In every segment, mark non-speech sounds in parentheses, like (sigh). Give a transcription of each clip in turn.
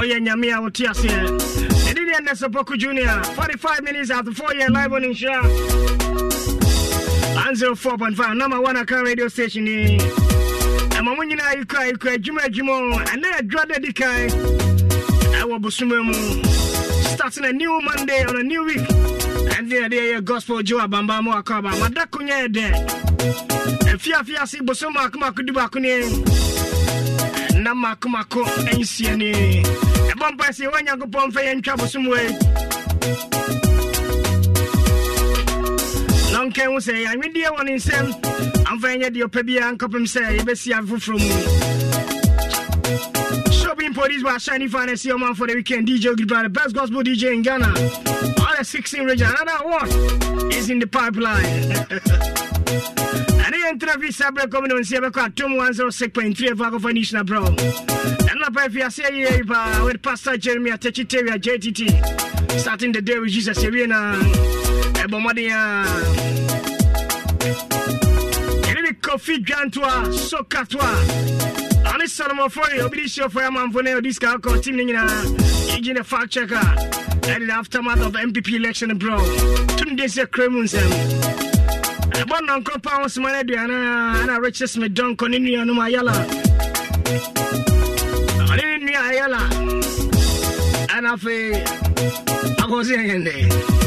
ɔyɛ nyame a wote aseɛ ɛde nnɛ sɔpɔko junior. 45 minutes after 4 year live on nhyira 104.5 number one aka radio station ni. Ɛma mo nyinaa yikɔ yikɔ adwuma adwuma ɛnɛ adwa da di kan ɛwɔ bosoma mu. Starting a new monday on a new week. Ɛnde ɛde ɛyɛ gospel jo abamba mu akɔ aba mada konya yɛ dɛ afiafiase bosom baako baako du baako ne na mako mako nsia ni ɛbɔ mpa sɛ ɛwɔ nyankopɔn mfa bosom na ɔnka hu sɛ yɛanwedeɛ wɔ ne nsɛm amfa yɛnyɛ deɛ ɔpɛ nkɔpem sɛ yɛbɛsi foforɔ mu Shopping produced by Shiny Finance, your man for the weekend. DJ Goodbye, the best gospel DJ in Ghana. All the 16 region. Another one is in the pipeline. (laughs) And the entry visa break coming on Siabaka, Tom 106.3 of Agofo Nishna, bro. And not by Fiasia with Pastor Jeremy Techiteria JTT. Starting the day with Jesus Serena. Ebomadia. And Kofi Jantua, Sokatwa. ane salomon fɔre obi de hyɛ fɔ amanfo no ɔde sika kɔ team no nyinaa yɛgye ne fact checker ɛne the aftermath of mpp election bro tom de sɛ kra mu nsɛm ɛbɔ nnɔnkɔ pa wo soma no aduane ana richard smith dɔnkɔ ne nuanom ayala. Ɔne ne nua ayala. Ɛna afei akɔ sɛ yɛyɛndɛ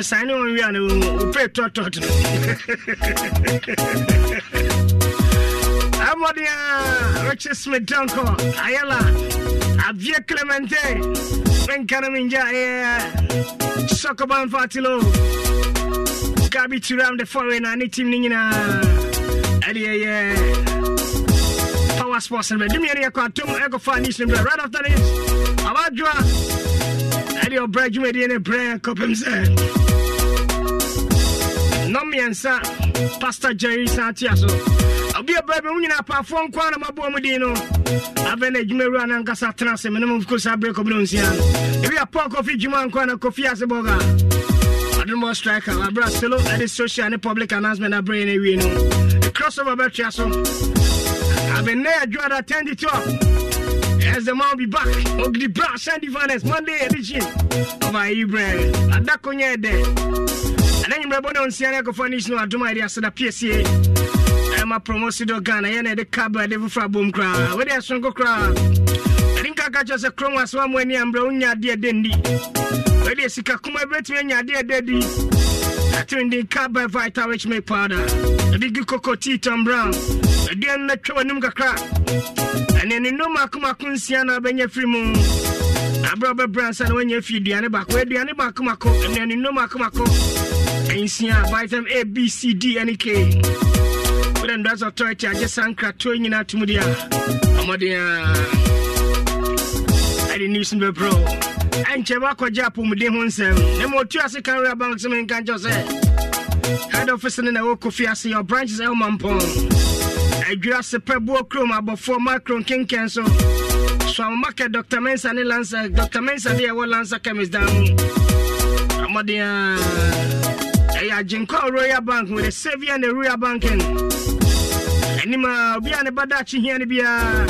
mesan ne ɔnwia no wopɛ tɔtɔt no (laughs) ɛmmɔden a richard smith donko ayɛla avie clemente ɛyɛ sɔkɔba mfatilo gabi turam the foreign a ne team no nyinaa ɛde ɛyɛ power sports yɛkɔ atom ɛkɔfa news no brɛ right after this. Abadwoa ɛde ɔbrɛ dwumadie ne brɛ kɔpem sɛ nɔmmiɛnsa pastor jerry san tea so obi a baabi mu nyinaa apaafoɔ nko a na maboa mu din no. Abɛ no adwuma wura no ankasa tena ase mene mko saa berɛ kɔbino nsia no ebi a paul kɔfi dwuma nko na kɔfi ase bɔga adomɔ striker abrɛ solo ɛde social ne public announcement aberɛ no awie no. Crossover bɛtwea so. Abɛnnɛ adwoada 10 to 12 Yes, the man be back. Ogdi Bra, Sandy Vanes, Monday edition. Of our Ibrahim. Adakonya there. ɛna nwummerɛ bɔ ne ɔnsia no akɔfa news no adom a yɛde aseda ɛma promosi dɔ ghana yɛna ɛde kaba ɛde foforɔ abom koraa wode ɛsonko koraa ɛde nka ka kyerɛ sɛ kurom asɛm amu ani ambrɛ wonya adeɛ dɛ ndi. Wode sika kuma bɛtumi anya adeɛ dɛ di. Atwende kaba vital rich make powder. Ɛde gu koko tea tom brown. Aduane no atwa w'anim kakra. Ɛne ne nom akomako nsia na wobɛnya firi mu. Aberɛ wobɛbrɛ nsa na woanya fi aduane baako. Aduane baakomako ɛne ne nom akomako nsia vitamin a b c d ne k wode ndras authority agye sa nkratoɔ nyinaa tom de uh, a ɔmɔden a ɛde news no bɛbrɛ ɛnkyɛ bɛakɔgye apɔmuden ho nsɛm na ma ɔtu ase bank sɛ menka nkyɛw sɛ head office no na ɛwɔ kofi ase yɛ branches ɛwɔ mampɔn adwira se pɛ boɔ kurom abɔfoɔ macro nkenkɛn so. So market dr. Mensa ne lansa dr. Mensa de ɛwɔ lansa chemist dan. Mu uh, ɔmɔden a ɛyɛ agyenkɔ royal bank saviour and a royal banking anim a obi ne ba daakye hia no biara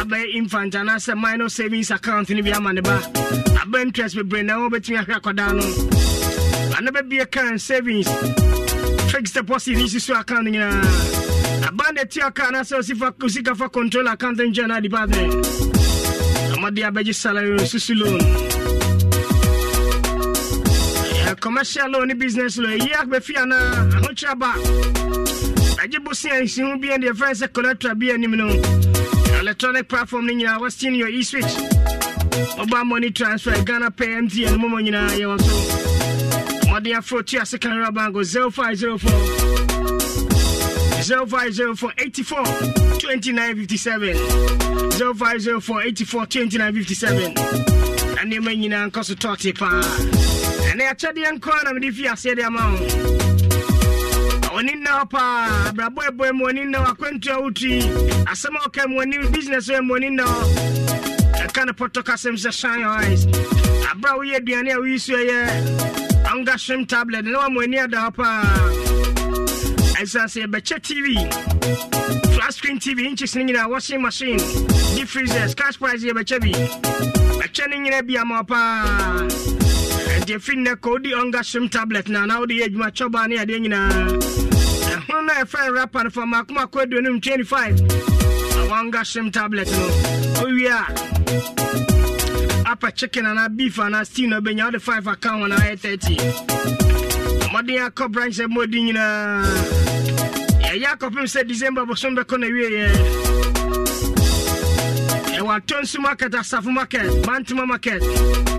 abɛyɛ infant anaasɛ minor savings account no bi ama ne ba. Aba interest bebree na wobɛtumi ahwɛ akɔdaa no. Ano bɛbie current savings. Fixed deposit ne si so account no nyinaa aba na ti aka anaasɛ osika fa control account nkyɛ no adepartment amade abɛgye salary susu loan. Eh, commercial loan ne business loan. Ɛyi abɛfi anaa ahokyerɛ ba agye bosea nsiho bi deɛ frɛ sɛ collateral bi anim no electronic platform no nyinaa wastin your e-switch mobile money transfer ghana pay mtn moma nyinaa yɛwɔ so. Mmɔden afro tu ase kanra banko 0504 0504 84 2957 0504 84 2957 na nyinaa nkɔ so tɔte paa. Ɛne akyɛdeɛ nko a na mede fi aseɛ de ama wo ɔne nna hɔ paa abrabɔ ɛbɔɛ mu ɔne nna hɔ akwantu business ɛ mu ɔne nna hɔ ɛka no shine your eyes aberɛ a woyɛ aduane a woyi anga shrimp tablet. Na wama ani ada hɔ paa ɛsiane tv flat screen tv inches no nyinaa washing machine. Deep freezers cash price yɛbɛkyɛ bi bɛkyɛ no nyina bi ama paa ɛnti ɛfiri nnɛ kɔ wodi ɔnga shrim tablet. Na na wode yɛ adwuma kyɔbaa ne adeɛ ɛhono na ɛfɛ rapa no fa maakomako aduonum 25 ɔnga shrim tablet no owie a apa chicken anaa beef anaa stew na wobɛnya wode 5 account anaa ɛyɛ 30 mmɔden akɔ branch sɛ mmɔdi nyinaa. Yɛyɛ akɔpem sɛ december bosom bɛkɔ na wieɛ ɛwɔ atonsu market asafo market bantama market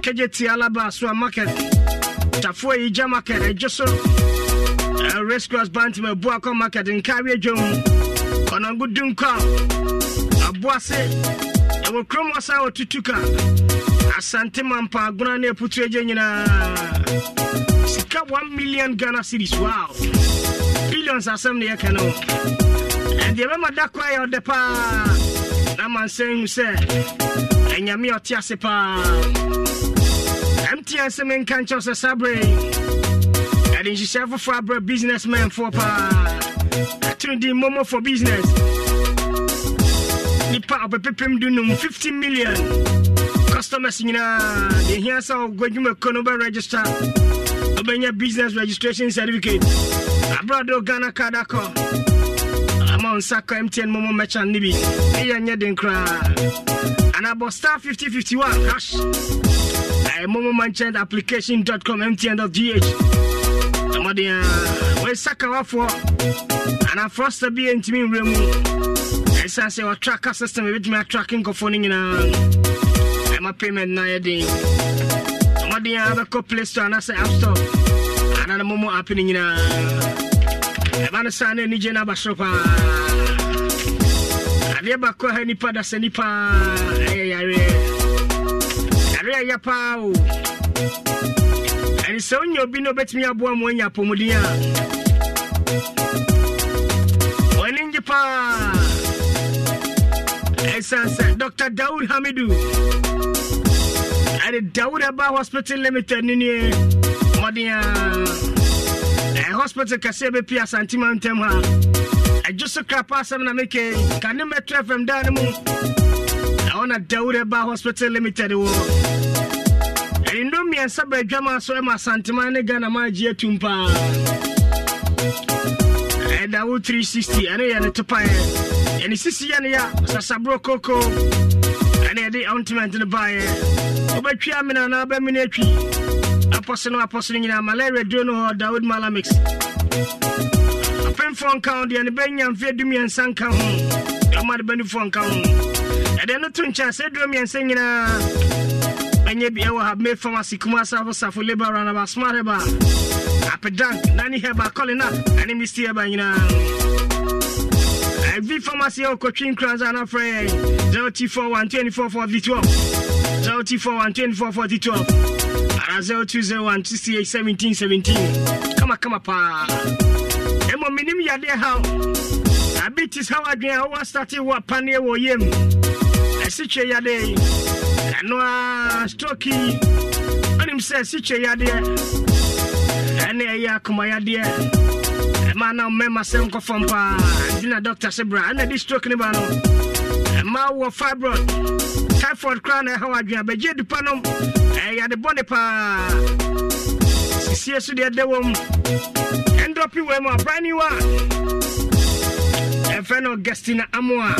kegyeti alaba soa market tafoɔ yigya market ɛgye so rescos bantama abuakɔ market nkawe adwom kɔnɔngo dunkɔ aboase ɛwɔ kurom asante mampa agona ne aputu agya nyinaa sika 1 million ghana cedis wow. Billions asɛm ne yɛka no ɛdeɛ bɛma da kɔ yɛ ɔdɛ paa na mansɛn hu sɛ ɛnyame ɔte ase paa mtn sɛ menka nkyɛw sɛ saa berɛ ɛde nhyehyɛ foforɔ abrɛ businessmanfoɔ paa ɛtoro din momo for business. Nipa ɔbɛpepem du num 50 million. Customers nyinaa de hia sɛ ɔgɔ adwumako no wobɛregister wobɛnya business registration certificate. Abrade o ghana card wo nsa kɔ mtn momo merchant ne bi ɛyɛ nyɛ den koraa anabɔ star 5051 hash momo merchant application com mtn gh ɛmɔden a wɔyɛ sakawafoɔ anaa frosta bi ɛntumi nwura mu. Ɛsiane sɛ ɔtraka system ɛbɛtumi atrake nkɔfoɔ no nyinaa. Ɛma payment na yɛ den. Ɔmɔden bɛkɔ play store anaasɛ app store ana no momu app no nyinaa. Ɛba no saa na anigye no aba soro paa. Adeɛ baakɔ ha nipa da sɛ nipa ɛyɛ yareɛ. Yareɛ ɛyɛ paa o sɛ wonya obi na obɛtumi aboa mu anya apɔmuden a ɔne ngye paa. Ɛsiane sɛ dr. Dawood hamidu ɛde dawood aba hospital limited no nie mmɔden a hospital kɛseɛ bɛpi asantima ntam ha. Ɛgye so krapa asɛm na meke ka ne mɛtro fm daa no mu. Ɛhɔ na dawood aba hospital limited wɔ ɛne nnɔ mmiɛnsa baadwama so ma asantema ne ghana ma atum paa ɛdawo 360 ɛne yɛ ne topaeɛ ɛne sisiyɛ no yɛ sasaboro koko. Ɛne yɛde ointment no baeɛ wobɛtwi amena na wobɛmene atwi. Apɔse no apɔse no nyinaa malaria duro no hɔ dawood malamix. Apemfoɔ nka ho deɛ ne bɛnya mfeɛ dumiɛnsa nka ho. Ɔma de banifoɔ nka ho. Ɛdeɛ no to nkyɛn sɛ duro mmiɛnsa nyinaa ɛnyɛ bi ɛwɔ ha me pharmacy kuma safo safo labor ranaba smart heba. Apedank nani heba kɔlina ɛne misti heba nyinaa v pharmacy ɛwɔ kɔtwi nkransa na frɛ yɛ 0t41 244 12 0t41 244 12 ara 0201 68 17 17 kama kama paa ɛmɔ menim yadeɛ haw abitis haw adwen a wowɔ starte wɔ apaneɛ wɔ yam ɛsitwe yadeɛ ɛno a stroki ɔnim sɛ ɛsitwe yadeɛ ɛne ɛyɛ akoma yadeɛ ɛma na mmɛma sɛ nkɔfam paa nti na doctor sɛ bra ɛna de stroke ne ba no ɛma wɔ fibroid typhoid koraa na ɛhaw adwen a bɛgye dupa nom ɛyɛde bɔne paa sisie so deɛ dɛ wɔ mu ɛndɔpi mu a brani wa ɛfrɛ no augustina amoa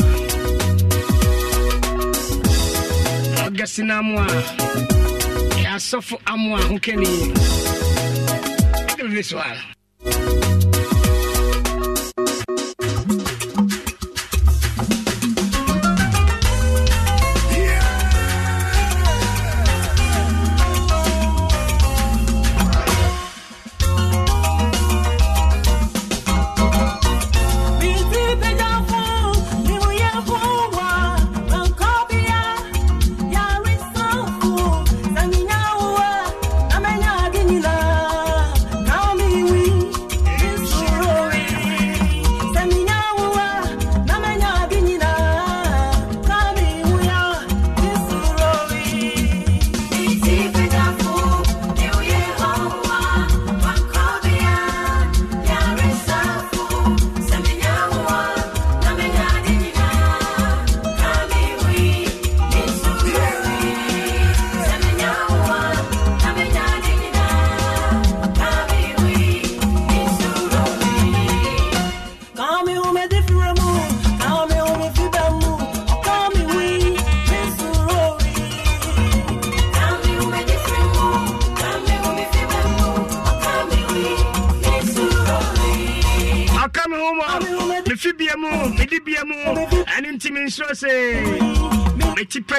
augustina amoa yɛasɔfo amoa ho kani this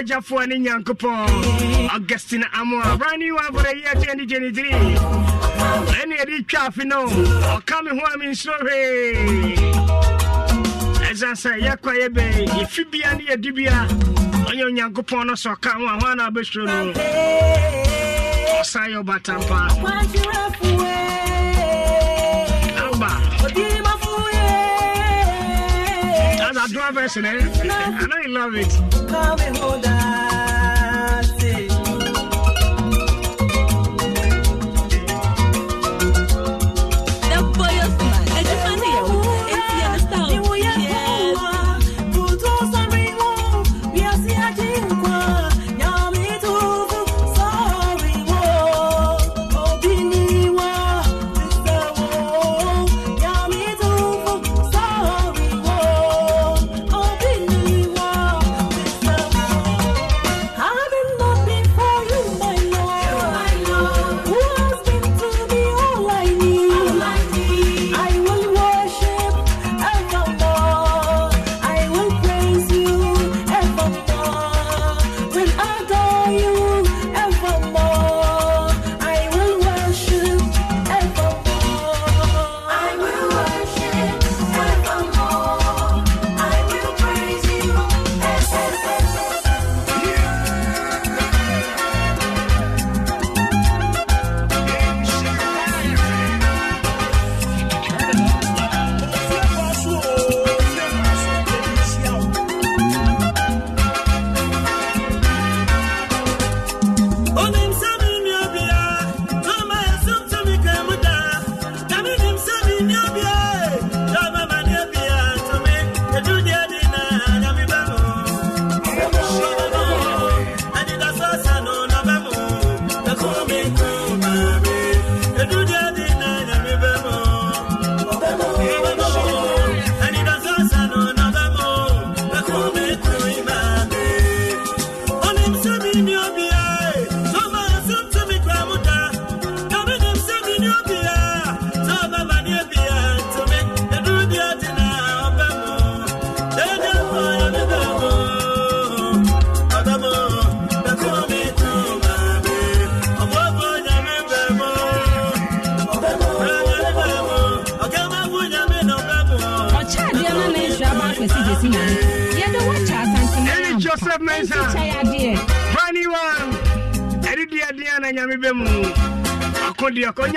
meti pagyafoɔ ne nyankopɔn augustin amoa. For the year 2023 ɛne yɛde twa afe no ɔka me ho a mensuro hwee ɛsiane sɛ yɛkɔ yɛbɛ yɛfi bia ne yɛdi ɔnyɛ onyankopɔn no sɛ ɔka ho a ho ana wobɛsuro no ɔsan yɛ ɔbatampa Drum version, eh? I know you love it.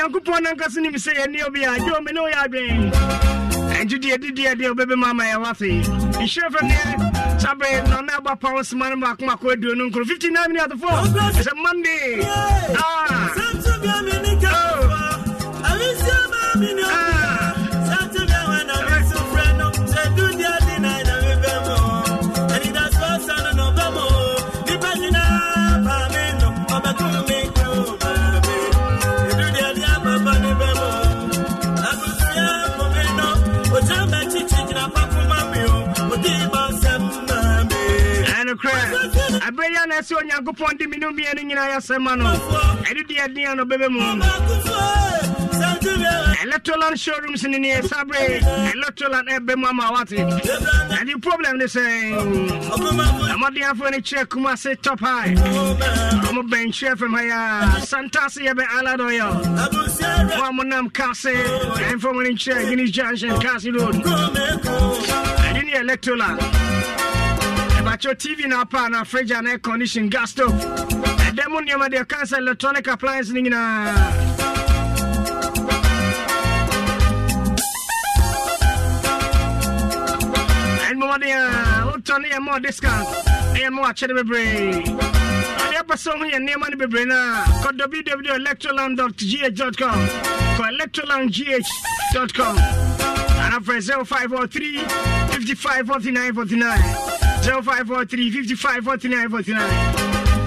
nyankopɔn nankase nim sɛ yɛne ɔbia gye ɔme ne woyɛ adwen. Ɛnti deɛ deɛ wobɛbɛ ma ama yɛwɔ afei nhyerɛ fɛ neɛ sabre na ɔna ɛbɔ sema no baako aduo no nkoro 59 minute 4 ɛsɛ man na ɛsɛ onyankopɔn de mene mmiɛ no nyinaa yɛsɛma no ɛde deɛ dea no bɛbɛ mu electroland showrooms ne ɛsa bere electroland ɛbɛ mu ama wate ɛde problem ne sɛ ɛmɔdenafoɔ no kyerɛ kuma se top high ɔmo bɛn kyerɛ fam ha yɛ santa se yɛbɛ aladɔyɛ mo a monam kase ɛmfa mo no nkyerɛ guinness junction case road? Ɛde ne electroland Pacho TV na pa na fridge and air condition gas stove. Ɛdɛ mu nneɛma deɛ sɛ electronic appliance ne nyinaa. ɛnmɔmɔden a wotɔ ne yɛ mɔ discount ɛyɛ mɔ akyɛde bebree ade apɛ sɛ ho yɛ nneɛma no bebree no a kɔ www.electroland.gh.com kɔ electrolandgh.com anafrɛ 0503 55 49 49 0543 55 49 49.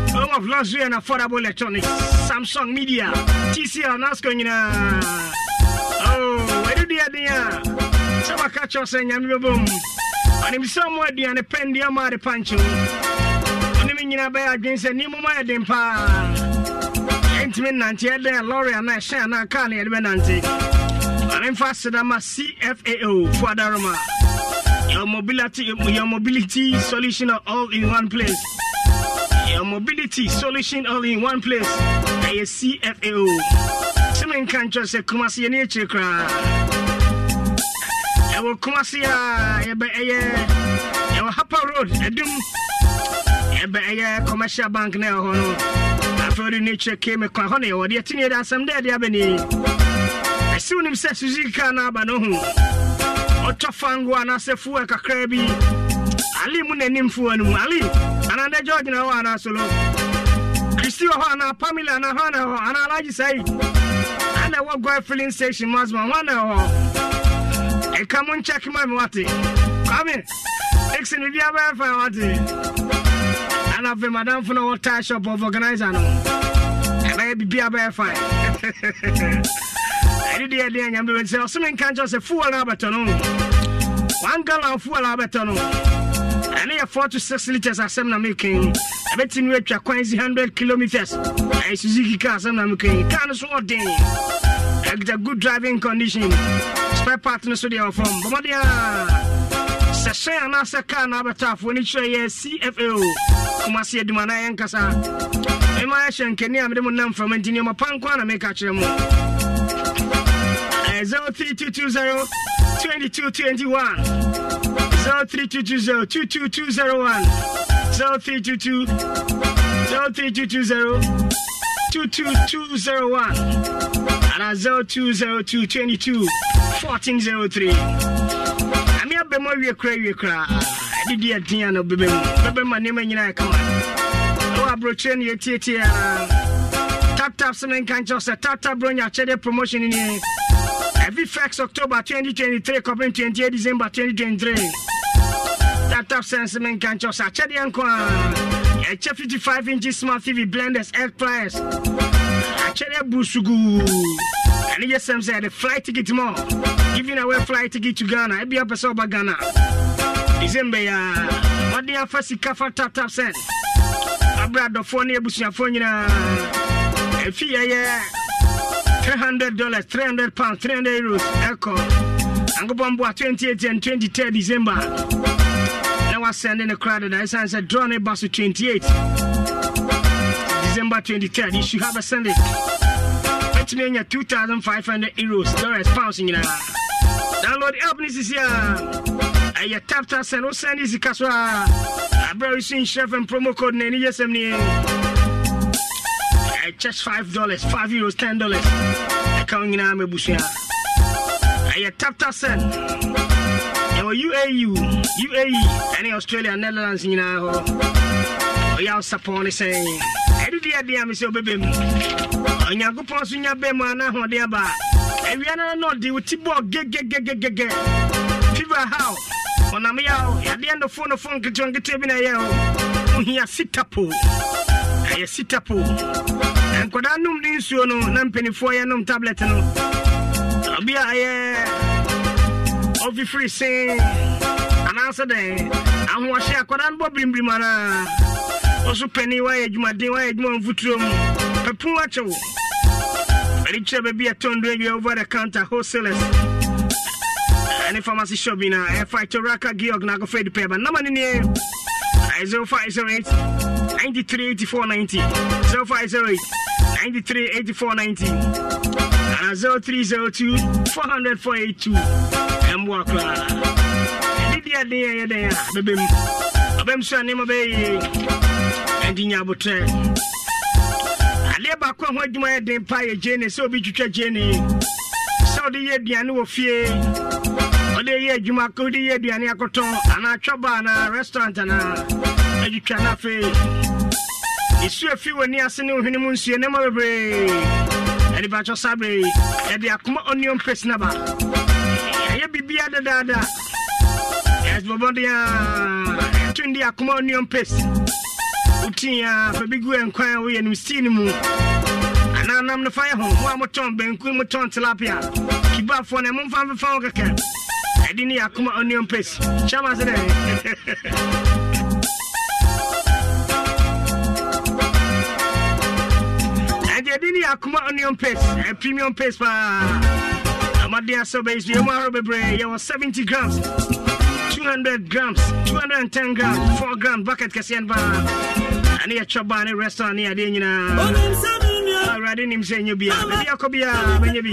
Home of luxury and affordable electronics. Samsung Media, TCL, NASCO, nyina. Oh, where do you dear? Some are catch us and yammy boom. And if somewhere the and a pen the amount of punching. And I mean, you know, by against a new mama dempa. Intimate Nancy, I there, Laurie, and I share, and I can't even And I'm faster than my CFAO for Daruma. Your mobility your mobility solution all in one place. Your mobility solution all in one place. Ɛyɛ cfao sɛ menka nkyerɛ sɛ kumase yɛne akyire koraa ɛwɔ kumase a yɛbɛ ɛyɛ ɛwɔ hapa road ɛdum ɛbɛ ɛyɛ commercial bank na ɛwɔ hɔ no. Afei wode ne kyerɛ ke me kwan hɔ ne yɛwɔ deɛ tene yɛde asɛm dɛ ɛde abɛni ɛsɛ wonim sɛ suzuki car no ɔtɔ fango anaasɛ fuwa kakraa bi ali mu n'anim fuwa no mu ali anaadɛ george na hɔ anaa solo. Kristi wɔ hɔ anaa pamily anaa hɔ na hɔ anaa alagye sai. Ana ɛwɔ goil filling station masma hɔ na hɔ ɛka mo nkyɛke ma me wate kwame dixon biribia bɛyɛ fa wate ana afei madamfo no wɔ tie shop of organizer no. Ɛbɛyɛ biribia bɛyɛ ɛne deɛ ɛdeɛ nyame sɛ ɔsome nka nkyɛw sɛ fuel no abɛtɔ no. One gallon fuel abɛtɔ no. Ɛne yɛ 4 to 6 litres asɛm na meken ɛbɛtumi atwa kwan si 100 kilometers. Ɛyɛ suzuki car asɛm na meken car no so ɔden. Ɛkita good driving condition. Spare part no so deɛ wɔfam bɔmmɔden a sɛ hyɛn anaasɛ car no no kyerɛ yɛ cfao kɔmase adum anaa yɛnkasa. Ɛma yɛhyɛ nkani a mede mo nam mframa nti nneɔma pa na meka kyerɛ mu 03220 2221 03220 22201 0322 03220 22201 and 0202 22 1403 ame abɛ mu awie kora awie koraa ɛde di ɛden a na ɔbɛbɛ mu. Bɛbɛ ma nneɛma nyinaa ɛkama ɛwɔ aborɔkyerɛ ne yɛtietie a taptap sɛ menka nkyɛw sɛ taptap bro nya akyɛdeɛ promotion ni every first October 2023, coming 28 December 2023. That top sense can just a chedi and a 55 inch smart TV blenders, air pliers, a chedi busugu. And yes, I'm saying the flight ticket more giving away flight ticket to Ghana, I be ebi apesa oba Ghana. December ya, wadi the sika fa tap tap send. Abra dofo ne abusuafo nyinaa. Efi ya ya. 300 dollars 300 pounds 300 euros. Ɛkɔ ankopɔn boa 28 and 23 december. Na wasɛnde ne kora deda ɛsiane sɛ draw a bus so 28 december 23rd you should have a sunday. Bɛtumi anya 2500 euros. Dollars pounds nyinaa download the app ne sisi a ɛyɛ tapta wo sɛn de sika so a aberɛ reso nhyerɛ fam promo code na ɛni yɛ sɛm nie just five dollars, five euros, ten dollars. ɛka wo nyinaa mabusua ɛyɛ tapta sɛn ɛwɔ uau uae ɛne australia netherlands nyinaa hɔ ɔyɛ wo sapɔn ne sɛn ɛde deɛ deɛ a me sɛ wobɛbɛ mu onyankopɔn so nya bɛ mu ana ahoɔden aba awia no na ɔde wo ti bɔɔ gegegegegege fiva haw ɔnam yɛ yadeɛ ndofo nofo nketewa nketewa bi na ɛyɛ o wohia sitapo ɛyɛ sitapo nkwadaa nom ne nsuo no na tablet no. Obi a ɛyɛ ɔfifiri see anaasɛ akwadaa no bɔ birimbirim ɔso pani adwumaden adwuma mfoturo mu. Ɛde kyerɛ baabi a ɛtɔndo awie over the counter wholesalers. Ɛne pharmacy shop bi na ɛfa toraka georg na adi pɛ ba nama no nie 0508 93 84 90 0508 93 84 90 and 0302 400 482 ɛmboa koraa ɛde deɛ den ɛyɛ dɛn a bɛbɛm ɔbɛm so a bɛyɛ yie ɛnti nya abotrɛ adeɛ baako a ho adwuma yɛ den paa yɛ gyene sɛ obi twitwa gyene sɛ wode yɛ aduane wɔ fie. Wode yɛ adwuma wode yɛ aduane akɔtɔn anaa twaba anaa restaurant anaa adwitwa no afei ɛsu afi w'ani ase ne wohwene mu nsuo nneɛma bebree. Ɛde batwɔ sa bere yɛde akoma onion paste na ba. Ɛyɛ biribia dadaada. Ɛsbɔbɔden a ɛto ndi akoma onion paste. Wotii a fa bi gu ɛnkwan a woyɛ no stii no mu. Anaa nam no fa yɛ ho. Mo a motɔn banku motɔn tilapia. Kibafoɔ no momfa mfefa wo kɛkɛ. Ɛde ne yɛakoma onion paste. Kyɛma se dɛ (laughs) ɛde ɛde ne yɛakoma onion paste eh, premium paste paa. Amaden asɛ wobɛyi so yɛmu ahoro bebree yɛwɔ 70 grams 200 grams 210 grams 4 grams bucket kɛseɛ no paa. Ɛne yɛtwɛ baa ne restaurant ne adeɛ nyinaa. Awurade nim sɛ ɛnyɛ bia. Baabi akɔ biaa bɛnyɛ bi.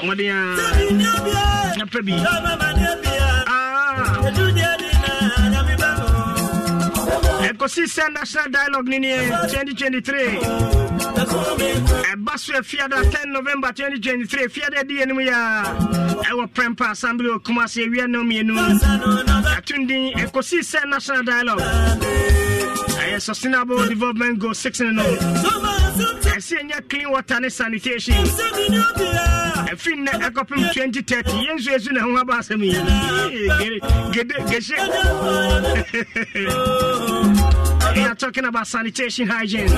Ɔmɔden a napɛ bi. Ah. Ɛkɔsi sɛ national dialogue ne neɛ 2023 ɛba afiada 10 november 2023 fiada di anim yɛ a ɛwɔ prɛmpa assembly ɔkum ase awia no mmienu. Atondin ɛkɔsi sɛ national dialogue. Ɛyɛ sustainable development goal 6 no ɛsɛ ɛnyɛ clean water ne sanitation. Ɛfi nnɛ ɛkɔpem 2030 yɛnso ɛsu ne ho aba asɛm yi. Gede (laughs) we are talking about sanitation hygiene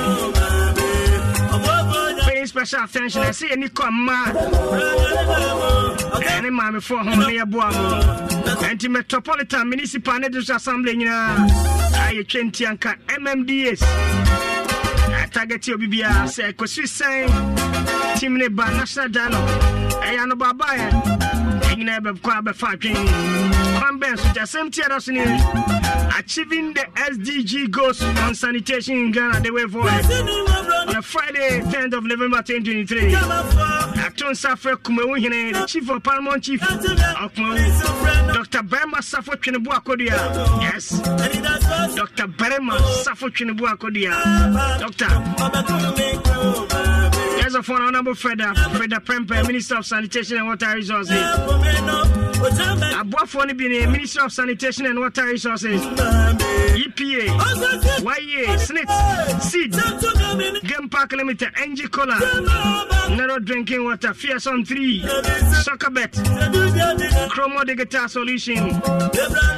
paying special attention. Ɛsɛ see any mmaa ɛne maamefoɔ ho ne yɛboa mo ɛnti metropolitan municipal ne district assembly nyinaa ayɛtwa ntianka mmds I target obi biara sɛ kɔsi sɛn team ne ba national dialogue. Ɛyɛ anobabaeɛ eh. ɛnyina bɛkɔ a bɛfa adwen kwan bɛn so gya sɛm tiara so achieving the sdg goals on sanitation in ghana the way forward friday 10th of november 2023 ato nsa frɛ kumawu hene the chief of parliament chief of dr berma safo twenebo akodua yes. Dr berma safo twenebo akodua doctor. Yes, of honorable Freda, Freda Prempe, Minister of Sanitation and Water Resources. Aboafo no bi ne Minister of Sanitation and Water Resources. EPA, YA, SNIT, SEED, Game Park Limited, NG Cola, Narrow Drinking Water, Fearson 3, Soccer Bet, Chromo Digital Solution,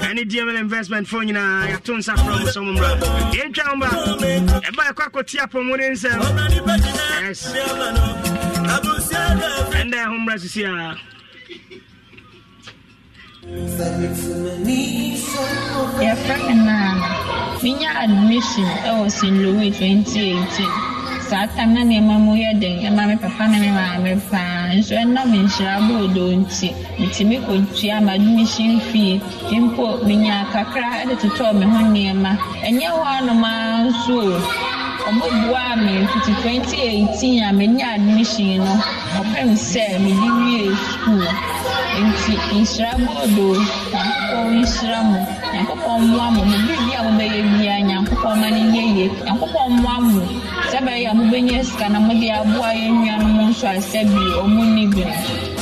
any DML investment for you now, Yatun Safra, Somumra. Yentamba, Eba Kwako Tiapo Mudense. Yes. And then home here. Yɛfrɛ me naana menya admission eh, oh, wɔ st louis 2018 saa tam na nneɛma mu yɛ den ɛma me papa ne me maame paa nso ɛnam nhyira boodoo nti metumi kɔtua ma admission fee. Mpo menya kakra eh, de totɔɔ me ho nneɛma ɛnyɛ hɔ anomaa nso o ɔmoboaa me mfiti 2018 a menya admission no ɔpem sɛ mede wie skuul nti nhyira boodoo nyankopɔn nhyira mo nyankopɔn mmoa mo mo biribi a mobɛyɛ biara nyankopɔn ma no nyɛ yie nyankopɔn mmoa mo sɛ bɛyɛ a mobɛnya sika na mode aboa yɛ nnuanom nso a sɛ ɔmo ni bi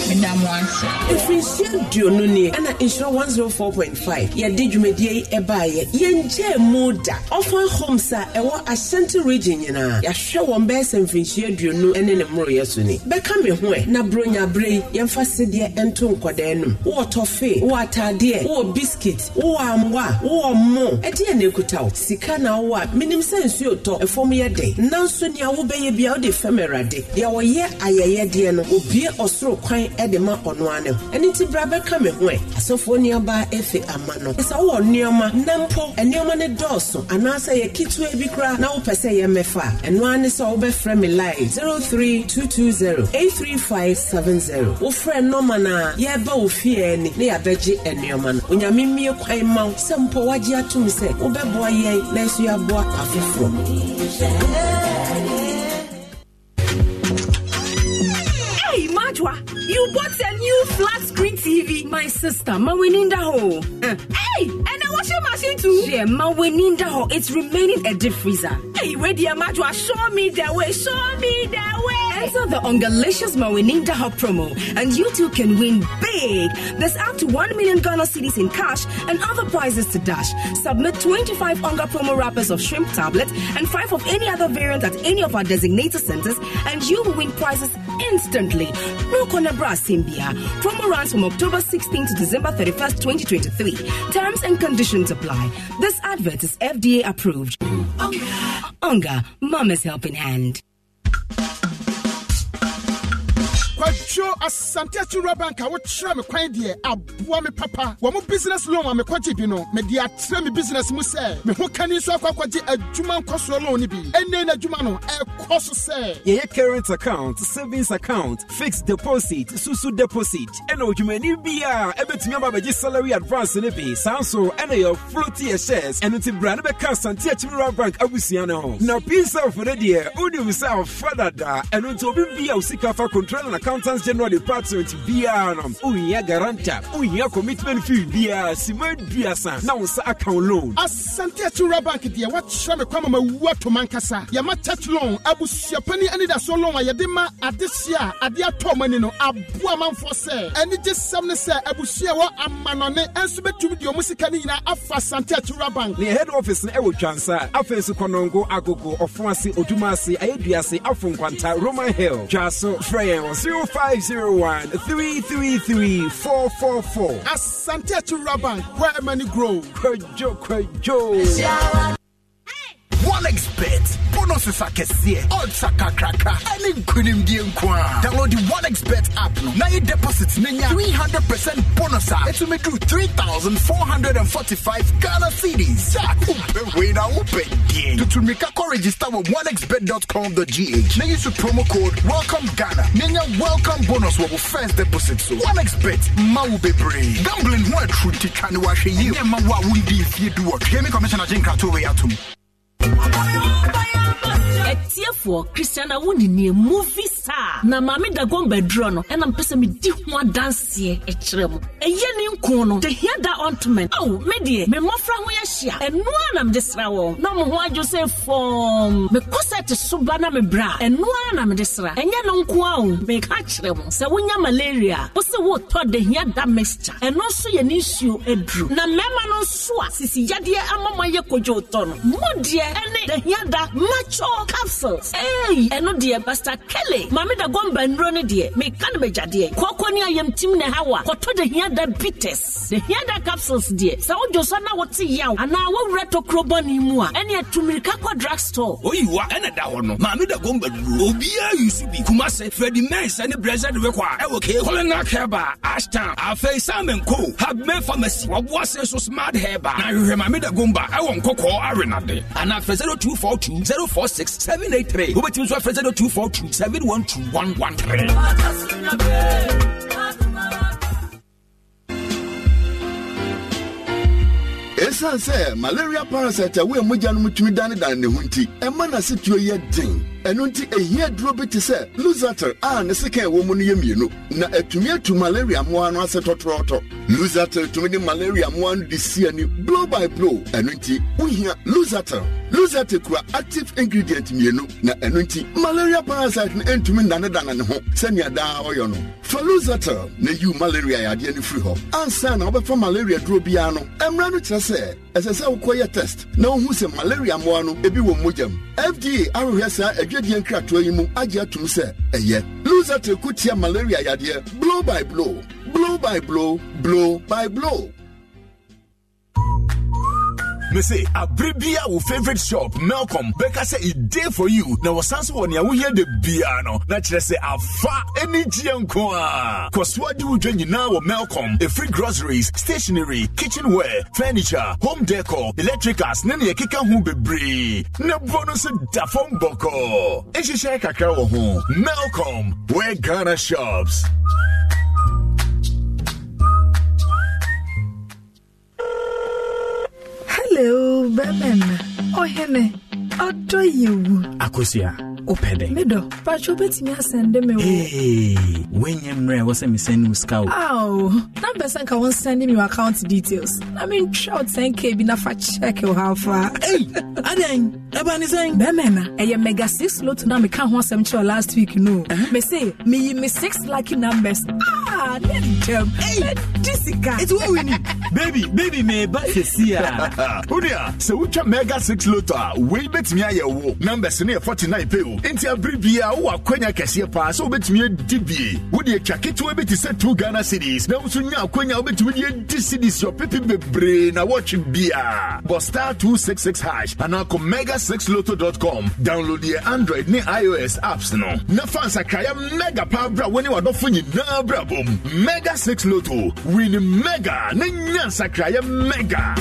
meda mo ase mfirinhyia duonu nie ɛna nhyira 104.5 yɛde dwumadie yi ɛbaeɛ. Yɛngyɛɛ mu da ɔfa homes a ɛwɔ ashanti region nyinaa. Yɛahwɛ wɔn bɛyɛ sɛ mfirinhyia duonu ne ne mmoroyɛ so ni. Bɛka me ho ɛ na bronya bere yi yɛmfa sedeɛ ɛnto nkɔdaa nom. Wowɔ tɔfe wowɔ atadeɛ wowɔ biscuit wowɔ amoa wowɔ mo. Ɛdeɛ na ɛkuta wo? Sika na wowɔ a menim sɛ nsuo tɔ ɛfam yɛ den nanso nea wobɛyɛ bia wode fam awurade. Deɛ wɔyɛ ayɛyɛdeɛ no obie ɔsoro kwan de ma ɔno ano ɛno nti bra bɛka me ho ɛ. Asɔfoɔ nneɛma efe ama no. Ɛsɛ wowɔ nneɛma. Na mpo nneɛma no dɔɔso anaasɛ yɛ ketewa bi koraa na wopɛ sɛ yɛmmɛfa a ɛno ne sɛ wobɛfrɛ me live 03220 83570 wofrɛ nɔma no a yɛbɛ wo fie ani na yɛabɛgye nneɛma no. Onyame mmie kwan ma wo sɛ mpo wagye atom sɛ wobɛboa yɛn na ɛso yɛaboa afoforɔ Hey, Majwa, you bought a new flat screen TV. My sister, Mawininda Ho. Uh, hey, and a washing machine too. Yeah, eh, ma Mawininda Ho. It's remaining a deep freezer. Hey, where dear Majwa, show me the way, show me the way. Enter the Ungalicious Mawininda Ho promo, and you too can win big. There's up to 1 million Ghana cedis in cash and other prizes to dash. Submit 25 Unga promo wrappers of shrimp tablets and 5 of any other variant at any of our designated centers, and you will win prizes instantly. No Conabra Simbia. Promo runs from October 16 to December 31st, 2023. Terms and conditions apply. This advert is FDA approved. Unga, Mama's helping hand. Metro asante akyiri bank a wokyerɛ me kwan deɛ aboa me papa. Wɔ mo business loan a mekɔgye bi no mede atrɛ me business mu sɛ me ho kani nso akɔ akɔgye adwuma nkɔsoɔ loan bi. Ɛnnɛ no adwuma no ɛkɔ so sɛ. Yɛyɛ current account savings account fixed deposit susu deposit. Ɛna odwumani bi a ɛbɛtumi aba bɛgye salary advance no bi. Saa nso ɛna yɛ floaty shares. Ɛno nti bra no bɛka asante akyiri bank abusua no ho. Na psf no deɛ wonim sɛ afa dada ɛno nti obi bi a wo sika fa control and accountants general department biara no wohia garanta wohia commitment fee biara sima duasa na wo nsa aka wo loan. Asante akyiri bank deɛ wakyerɛ me kwan ma mawu ato ma nkasa yɛma church loan abusuapani anidasoɔ loan a yɛde ma adehye a adeɛ atɔ ma ni no aboa manfoɔ sɛ ɛne gye sɛm ne sɛ abusua wɔ amanɔne ɛnso bɛtumi deɛ ɔmu sika no nyinaa afa asante akyiri bank. Ne head office no ɛwɔ twansa afei nso kɔnɔngo agogo ɔfo ase oduma ase ayɛdua ase afo nkwanta roman hill. Twa so frɛ yɛn wɔ 0501 333 444 asante akyiri bank where money grow kwadwo kwadwo OneXBet. Bonuses akɛseɛ, odds akakraka, ɛne nkonimdie nko a. Download the OneXBet app no na yɛ deposit na nya 300% bonus a ɛtumi duru 3,445 Ghana cedis. Jack, wopɛ wei na wopɛ deɛ. Tutu mmirika kɔ register wɔ onexbet.com.gh na use promo code welcome Ghana na nya welcome bonus wɔ wo first deposit so. OneXBet ma wo bebree. Gambling ho atru titwa ne wahwɛ yie. Nyɛ ma wo a wondi mfie du wɔ. Gaming Commissioner Jane Krato wei atom. Ɛtiefoɔ christiana wo nenie movie star. Na maame dagon bɛdurɔ no ɛna mpɛ sɛ medi ho adanseɛ ɛkyerɛ mu. Ɛyɛ ne nko no hia da ontment ao me deɛ me mmɔfra ho yɛhyia ɛnoa na mede sra wɔn. Na mo ho adwo sɛ fɔm. Mekɔ sɛ te so ba na mebrɛ a ɛnoa na mede sra. Ɛnyɛ no nko a o meka kyerɛ mo. Sɛ wonya malaria wo sɛ wotɔ de hia da mixture. Ɛno nso yɛ ne nsuo aduru. Na mmarima no nso a sisi yadeɛ ama mo ayɛ kodwo tɔ no. Mo ɛne hia da macho capsules. Ei ɛno deɛ pastor kelly. Maame da gɔmba nnuro no deɛ meka no magyadeɛ kɔkɔ ne ayamtim ne ha wa. Kɔtɔ de hia da bitters de hia da capsules deɛ sɛ wodwo so na wote yaw. Anaa wowura tokuro bɔne mu a. Ɛne drug store oyiwa ɛna da hɔ no. Maame da gɔmba duro obiara yusu bi kumase fredi mens ne brɛsɛ de wekɔ a ɛwɔ kee kɔlena kɛba ashtown afei simon co habme pharmacy. Wɔboa se so smart herba na hwehwɛ maame da gomba ɛwɔ nkɔkɔɔ arenade anaa frɛ 0242 two zero four six seven eight three wobɛtumi nso afrɛ zero two four two seven one two one one three. ɛsiane sɛ malaria parasite a woɛ mogya no mu tumi dane dane ne ho nti ɛma n'asetuo yɛ den ɛno nti ɛhia duro bi te sɛ lusater a ne sekan ɛwɔ mu no yɛ mmienu na atumi atu malaria mmoa no ase tɔtrɔɔtɔ lusater tumi de malaria mmoa no de si ani blow by blow. Ɛno nti wohia lusater lusater kura active ingredient mmienu na ɛno nti malaria parasite no ɛntumi nnanedane ne ho sɛnea daa ɔyɛ no. Fa lusater na yiw malaria yadeɛ no firi hɔ. Ansa na wobɛfa malaria duro biara no ɛmmara no kyerɛ sɛ ɛsɛ sɛ wokɔyɛ test na wohu sɛ malaria mmoa no ebi wɔ mogyam fda ahwehwɛ saa adwadie nkratoa yi mu agye atom sɛ ɛyɛ. Lusater ko tia malaria yadeɛ. Blow by blow. Blow by blow. Blow by blow me say ah, abere bia wo favourite shop melcom bɛka sɛ e dey for you. Na wɔsan so wɔ nea wohia de bia no na kyerɛ sɛ afa ani gyeɛ nko a. Kɔsoa de wodwa nyinaa wɔ melcom ɛfiri groceries stationery kitchenware furniture home decor electricals ne ne ɛkeka ho bebree. Na bo no nso da fam bɔkɔɔ nhyehyɛe kakra wɔ ho. Melcom where ghana shops Hello, Batman. Oh, Henry. Ɔdɔ yewu. Akosua, wopɛ dɛn? Medɔ, patro bɛtumi asɛnde me wo. Hey, woanyɛ mmerɛ wɔ sɛ mesɛne wo sika wo. Ao, na mpɛ sɛ nka wɔnsɛnde me account details. Na mentwa wo 10k bi na fa check wo ha fa. Ei, adɛn? Ɛba ne sɛn? Bɛmɛna, ɛyɛ mega 6 lot na meka ho asɛm kyerɛ last week no. Me say, meyi me 6 lucky numbers. Ah, ne ntɛm. Ɛdi sika. It's what we need. Baby, baby, meba sɛsi a. wodea (laughs) sɛ wotwa mega 6 loto a wei bɛtumi ayɛ wo numbers no yɛ 49 pɛ o. Enti abere bia wowɔ akwanya kɛseɛ paa sɛ wobɛtumi adi bie. Wode atwa ketewa bi te sɛ 2 ghana cities. Na wo nso nya akwanya wobɛtumi de adi cities ɔpepe bebree na wɔtwe bia. Bɔ star 266 hash anaa kɔ mega6loto.com download yɛ android ne ios apps no. Na fa nsakraeɛ mega paa bra wo ne wadɔfo nyinaa bra bom. Mega 6 loto win mega. Na nya nsakraeɛ mega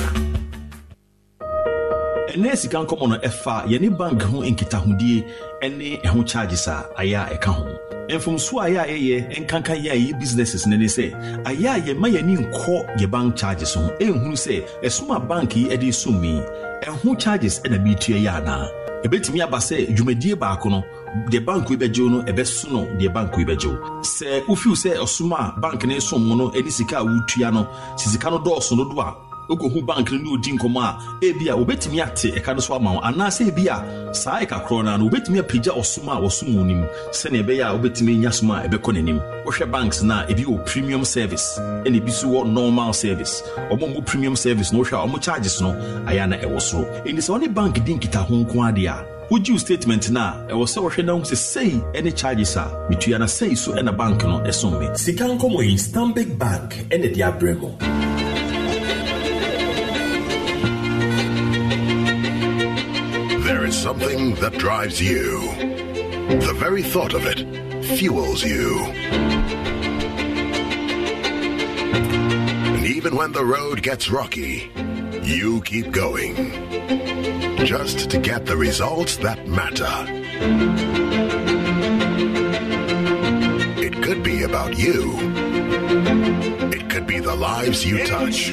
ɛnɛ sika nkɔmmɔ no ɛfa yɛne bank ho nkitahodie ne ɛho charges a ayɛ a ɛka ho. Mfomso a ayɛ a ɛyɛ nkanka yɛ a ɛyɛ businesses no ne sɛ ayɛ a yɛma yɛni nkɔ yɛ bank charges ho. Ɛnhunu sɛ ɛsom a bank yi de som mi ɛho charges ɛna meretua yɛ anaa ɛbɛtumi aba sɛ dwumadie baako no deɛ bank yi bɛgyew no ɛbɛso no deɛ bank yi bɛgyew sɛ wofiw sɛ ɔsom a bank ne som no ne sika a wotua no sɛ sika no dɔɔso no do a wokɔhu bank no ne ɔdi nkɔmmɔ a ebi a wobɛtumi ate ɛka no so ama wo. Anaasɛ ebi a saa ɛka korɔ no a no wobɛtumi apagya ɔsom a wɔsom wo nim sɛnea ɛbɛyɛ a wobɛtumi nya som a ɛbɛkɔ n'anim. Wohwɛ banks no a ebi wɔ premium service ɛna ebi so wɔ normal service. Ɔmo mu premium service no wohwɛ a ɔmo charges no ayɛ na ɛwɔ soro. Ɛnti sɛ wɔne bank di nkitaho nko adeɛ a wogye wo statement no a ɛwɔ sɛ wɔhwɛ na hu sɛ sei ɛne charges a metua na sei so ɛna bank no ɛsom me. Sika nkɔmmɔ yi stanbic bank ɛne de abrɛ mu something that drives you. The very thought of it fuels you. And even when the road gets rocky, you keep going. Just to get the results that matter. It could be about you. It could be the lives you touch.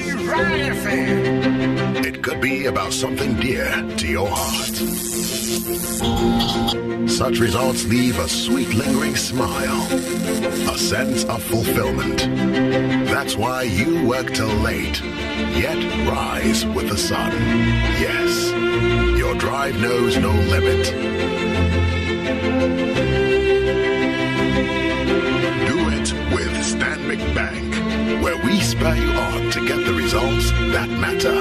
It could be about something dear to your heart. Such results leave a sweet lingering smile, a sense of fulfillment. That's why you work till late, yet rise with the sun. Yes, your drive knows no limit. Stanbic Bank, where we spur you on to get the results that matter.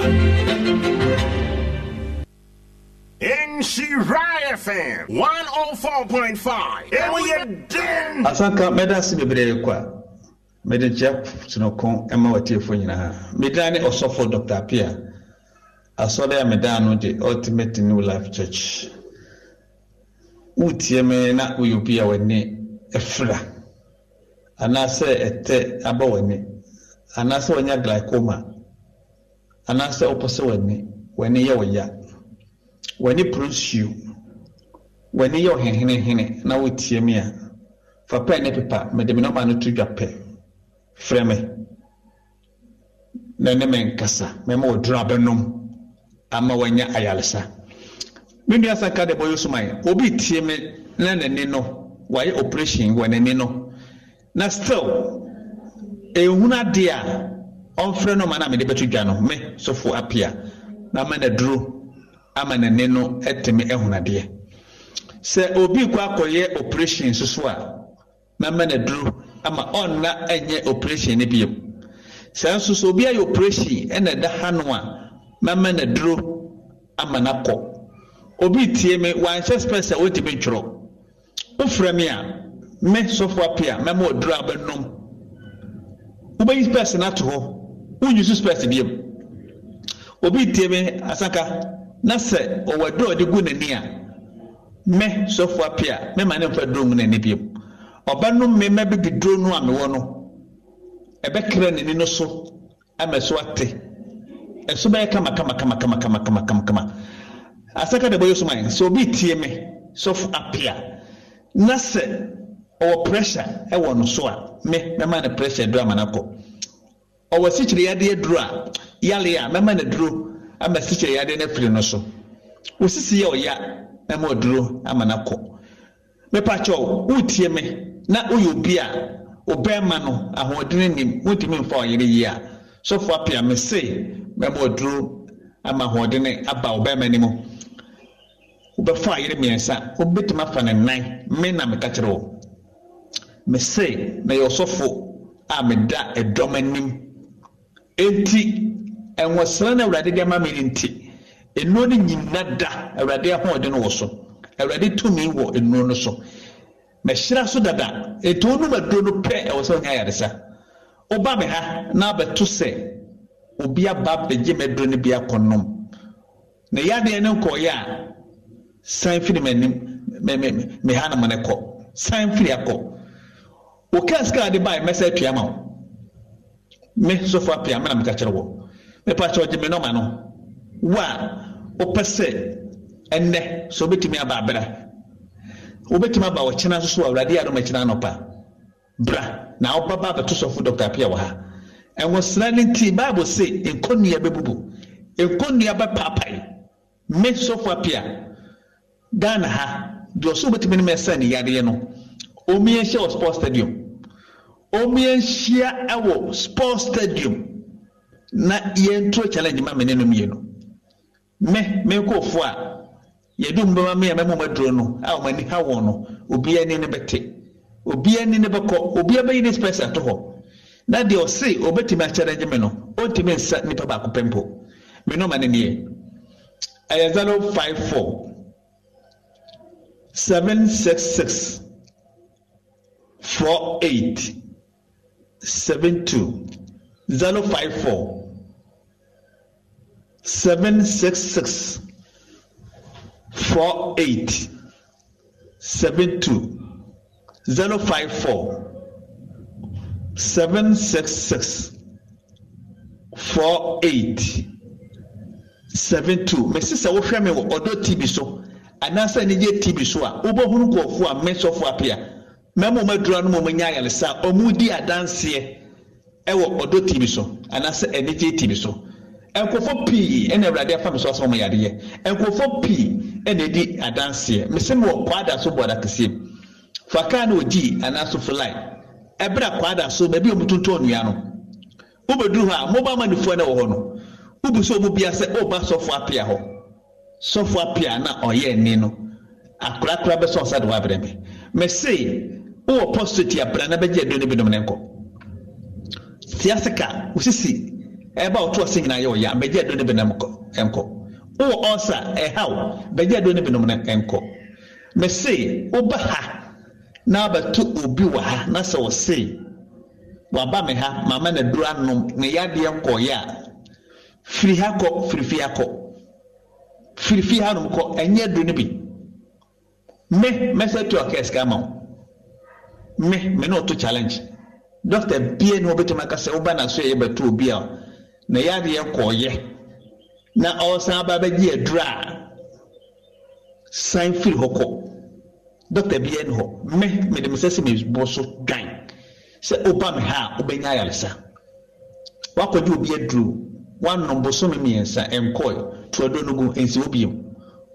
Nhyira FM 104.5 ɛwɔ yɛ den asanka mɛda ase bebree kɔ a mede nkyea sonoko ma watiefo nyinaa meda ne ɔsɔfo dr. Apia asɔre a meda no de ultimate new life church. Wotie me na woyɛ obi a w'ani afira anaasɛ ɛtɛ aba w'ani anaasɛ wanya glycoma anaasɛ wopɛ sɛ w'ani yɛ wo ya w'ani poro yɛ ɔhenhenehene na wotie me a fa pɛ pepa mede me no to dwa pɛ. Frɛ na ne me nkasa mɛma wɔduru abɛnom ama wanya ayaresa. Me nua sa ka de bɔyɛ soman obi tie me na n'ani no wayɛ operation wɔ n'ani no. Na still ehunu adeɛ a ɔmfrɛ no ma na mede bɛto dwa no me sɔfo apia na ama na duro ama n'ani no ɛtumi ehunu adeɛ sɛ obi kɔ akɔyɛ operation soso a mɛma na duro ama ɔnna ɛnyɛ operation no bio sɛ nso so obi ayɛ operation ɛna ɛda ha no a mɛma na duro ama na kɔ obi tie me wanhyɛ spɛs a wɔntumi ntwerɛ wofrɛ me a me sɔfo apia mɛma ɔduro a bɛnom wobɛyi spɛs no ato hɔ wonyi so spɛs biom obi tie me asaka na sɛ ɔwɔ duro a ɔde gu n'ani a me sɔfo apia mɛma ne mfa duro ngu n'ani biom ɔbɛnom me mɛ bibi duro no a mewɔ no ɛbɛkra n'ani no so ama so ate. Ɛso bɛyɛ kama kama kama kama kama kama kama kama. Asaka de bɔyɛ so man sɛ obi tie me sɔfo apia. Na sɛ ɔwɔ pressure ɛwɔ no so a me mɛma ne pressure duro ama nakɔ. Ɔwɔ sikyire yadeɛ duro a yale a mɛma ne duro ama sikyire yadeɛ no afiri no so. Osisi yɛ ɔya mɛma ɔduro ama nakɔ. Mepakyɛw wotie me na woyɛ obi a ɔbɛrima no ahoɔden nim wontumi mfa ɔyere yie a sɔfo apia me mɛma ɔduro ama ahoɔden aba ɔbɛrima no mu. Wobɛfa ayere mmiɛnsa wobɛtumi afa ne nan me na meka kyerɛ wo. Me se na yɛ ɔsɔfo a meda ɛdɔm anim. Enti ɛnwɔsra no awurade de ama me no nti ɛnuo no nyina da awurade ahoɔden wɔ so. Awurade tumi wɔ nnuro no so. Mɛhyira so dada etu onum aduro no pɛ ɛwɔ sɛ ɔnya ayaresa. Woba me ha na abɛto sɛ obi aba bɛgye mɛduro no bi akɔnom na yadeɛ no nkɔɔyɛ a san firi me me me me ha na mo ne kɔ. San firi akɔ wokaa sika de baa mɛsɛ atua ma wo. Me sɔfo apia me na meka kyerɛ wɔ mepa kyerɛ ɔgye me nɔma no. Wo a wopɛ sɛ ɛnnɛ sɛ wobɛtumi aba abera wobɛtumi aba wɔkyena nso so wɔ awurade adom akyena anɔpa. Bra. Na wobaba abɛto sɔfo dr. Apia wɔ ha. Ɛwosra no nti bible se nkɔnnua bɛbubu. Nkɔnnua bɛpaapae. Me sɔfo apia ghana ha deɛ ɔso wobɛtumi no mɛsa ne yadeɛ no ɔmiɛnhyia wɔ sport stadium. Ɔmiɛnhyia ɛwɔ sport stadium. Na yɛnto challenge ma mene no mmienu me me nkɔɔfo a. Yɛde mu bɛma me a mɛma maduro no a ɔma ani ha wɔn no obiara ani ne bɛte obiara ani ne bɛkɔ obiara bɛyi ne space ato hɔ na deɛ ɔse ɔbɛtumi akyerɛ me no ɔntumi nsa nipa baako pɛ mpo. Me nɔma ne neɛ ɛyɛ zero five four seven six six four eight seven two zero five four seven six six four eight seven two zero five four seven six six four eight seven two. Mesi sɛ wohwɛ me wɔ ɔdɔ tv so. Anaasɛ anigye tv so a wobɛhunu nkurɔfoɔ a mesɔfo apea mɛma ɔma adura no ma ɔmanya ayaresa a ɔmo di adanseɛ ɛwɔ ɔdɔ tv so anaasɛ anigye tv so. Nkurɔfoɔ pii ɛna awurade afa me so asɛ ɔmo yadeɛ. Nkurɔfoɔ pii ɛna edi adanseɛ. Mesɛ me wɔ kwaada so bɔɔda kɛseɛ mu. Fakaa na ogyi anaasɛ fulai ɛbrɛ kwaada so baabi a tontɔn nnua no wobɛduru hɔ a mobile manifoɔ no wɔ hɔ no wobu sɛ ɔmo bia sɛ ɔba sɔfo apea hɔ. Sɔfo apea na ɔyɛ ɛni no akorakora bɛ mɛse wowɔ postoti abra na bɛgye aduane binom ne nkɔ. Tia sika wosisi. Ɛba ɔto ɔse nyinaa yɛ ɔyɛ bɛgye aduane binom nkɔ. Wowɔ ɔsa ɛhaw bɛgye aduane binom ne nkɔ. Mɛse woba ha na abɛto obi wɔ ha na sɛ ɔse waba me ha mama na duro anom ne yadeɛ nkɔyɛ a firi ha kɔ firifie ha kɔ. Firifie ha nom kɔ ɛnyɛ duro no bi. Me mɛsɛ tu ɔkɛ sika ma wo me me ne ɔto challenge. Dɔkta bie ne wɔbɛtumi aka sɛ woba na so yɛ bɛto obi a na yadeɛ nkɔyɛ na ɔsan aba bɛgye aduro a san firi hɔ kɔ. Dɔkta bie ne hɔ. Me me sɛ sɛ mebɔ so dwan. Sɛ woba me ha a wobɛnya ayaresa. Woakɔgye obi aduro woanom bosome mmiɛnsa ɛnkɔe toadɔ no gu ɛnsi wo biom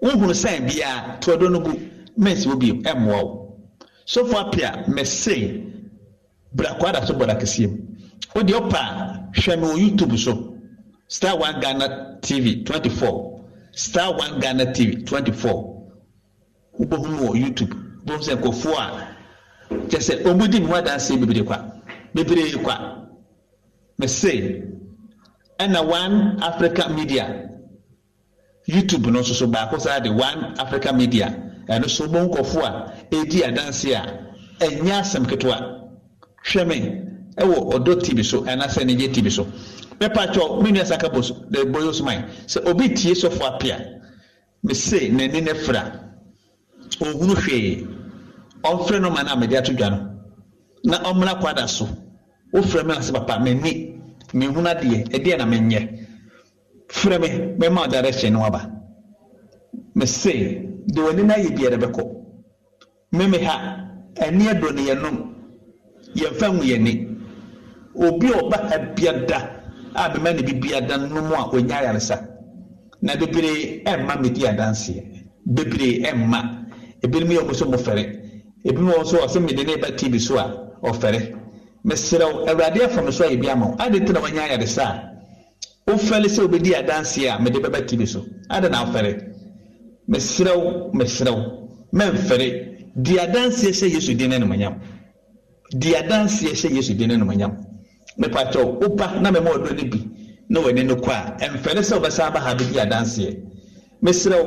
wohunu san biara toadɔ no gu mɛnsi wo biom ɛmmoa wo. Sɔfo ape a mɛse brakwada so bɔda kɛseɛ mu. Wodeɛ ɔpa hwɛ me wɔ youtube so. Star one ghana tv 24 star one ghana tv 24 wobɛhu me wɔ youtube. Bohu sɛ nkɔfoɔ a kyɛ sɛ ɔmudi me ho adanseɛ bebree kwa. Bebree kwa. Mɛse ɛna one africa media. Youtube no nso so baako saa de one africa media ɛno so bɔ nkɔfoɔ a ɛdi adanse a ɛnyɛ asɛm ketewa. Hwɛ me ɛwɔ ɔdɔ tv so ɛnaasɛ ne gye tv so. Mɛpakyɛw me nua saka bɔyɛ soman sɛ obi tie sɔfo apea mese n'ani ne fra. Ɔhunu hwee. Ɔmfrɛ no ma no a ato dwa no. Na ɔmmra kwada so. Wofrɛ me ase papa m'ani mehunu adeɛ. Ɛdeɛ na menyɛ? Frɛ me mɛma direction no aba mese de w'ani no ayɛ biara bɛkɔ. Meme ha ɛne adɔ ne yɛnom. Yɛmfa nwu yɛni obi a ɔba ha biada a mema ne bibiada nom a ɔnya ayaresa. Na bebree ɛmma medi adanseɛ. Bebree ɛmma. Ebinom yɛ ɔmo sɛ mofɛre ebinom wɔ so ɔsɛ mede ne ba tv so a ɔfɛre mesrɛw awurade afa so ayɛ bi ama wo. Ade nti na wanya ayaresa? A wofɛle sɛ wobɛdi adanseɛ a mede bɛba tv so? Ade na wofɛre mesrɛw mesrɛw mɛmfɛre di adanseɛ hyɛ yesu din ne nomanyam di adanseɛ hyɛ yesu din ne nomanyam mepakyɛw wopa na mɛma ɔdɔ no bi na w'ani no kɔ a ɛmfɛre sɛ wobɛsan aba ha bɛdi adanseɛ. Mesrɛw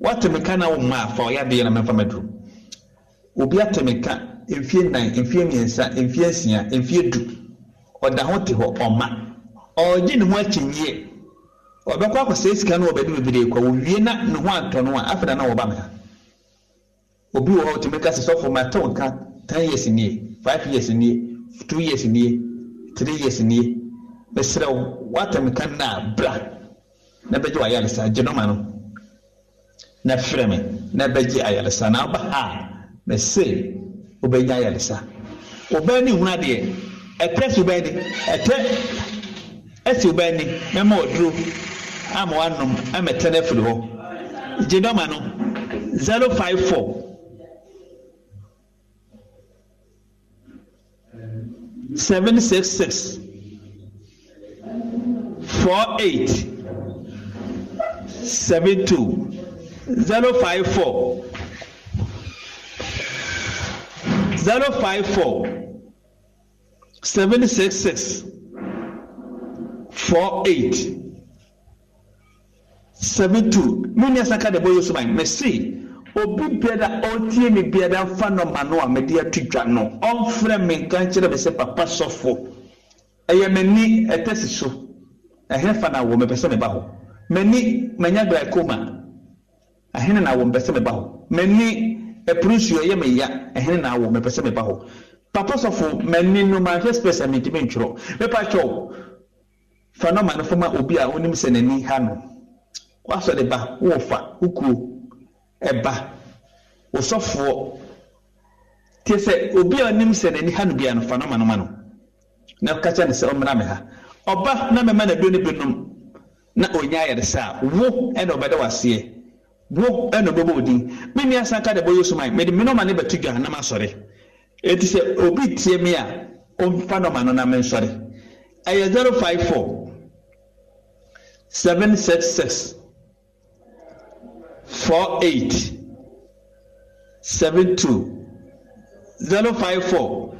woate me ka na wo mma afa ɔyɛ adeɛ na mɛmfa maduro. Obi ate me ka mfie nnan mfie mmiɛnsa mfie nsia mfie du. Ɔda ho te hɔ ɔma. Ɔgye ne ho akyinyie ɔbɛkɔ akɔsɛ sika no wɔbɛde bebree kɔ wɔwie na ne ho antɔ no a afei na na wɔba me ha. Obi wɔ hɔ ɔtumi ka sɛ sɔfo ma tɔ nka ten years nie five years nie two years nie three years nie. Mesrɛ wo woatɛm ka na bra na bɛgye wayaresa gye nɔma no. Na frɛ me na bɛgye ayaresa na woba ha a mese wobɛnya ayaresa. Wobɛn ne hunu adeɛ ɛtɛ si wobɛn ni ɛtɛ ɛsi wobɛn ni mɛma ɔduro ama wanom ama ɛtɛ no afiri hɔ. Gye nɔma no zero five four. Seven six six. Four eight. Seven two. Zero five four. Zero five four. Seven six six. Four eight 72 mene asaka de bɔyɛ suman mese obi biara ɔtie me biara mfa nɔma no a mede ato dwa no. Ɔmfrɛ me nka nkyerɛ me sɛ papa sɔfo. Ɛyɛ m'ani ɛtɛsi so. Ɛhene fa na wɔ mepɛ sɛ meba hɔ. M'ani manya glaucoma ɛhene na wɔ mepɛ sɛ meba hɔ. M'ani ɛpurusuo ɛyɛ me ya ɛhene na wɔ mepɛ sɛ meba hɔ. Papa sɔfo m'ani no manhwɛ space a mentimi ntwerɛ mepa kyɛw fa nɔma no foma obi a onim sɛ n'ani ha no. Wasɔ de ba wɔfa ukuo ɛba. Osɔfoɔ tie sɛ obi a onim sɛ n'ani ha no bia no fa nɔma nɔma no. Na kakyɛ ne sɛ ɔmmra me ha. Ɔba na mɛma na duro ne binom na onya ayaresa a wo ɛna ɔbɛda waseɛ. Wo ɛna ɔbɛbɔ odin me nua sanka de bɔ yesu man mede me nɔma ne bɛto dwa na masɔre. Eti sɛ obi tie me a ɔmfa nɔma no na mensɔre. Ɛyɛ zero five four seven six six four eight seven two zero five four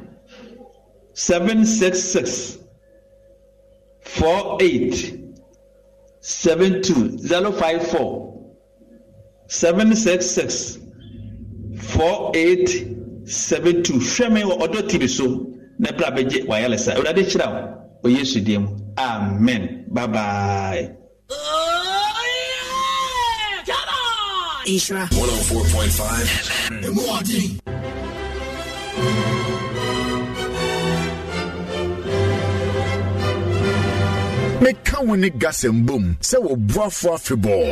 seven six six four eight seven two zero five four seven six six four eight seven two. Hwɛ me wɔ ɔdɔ tv so na bra bɛgye wayɛlesa awurade kyerɛ wo wɔ yesu deɛ mu amen. Bye bye Ishra. 104.5 FM. meka wo ne gasɛm bom sɛ wɔboafo afebɔɔ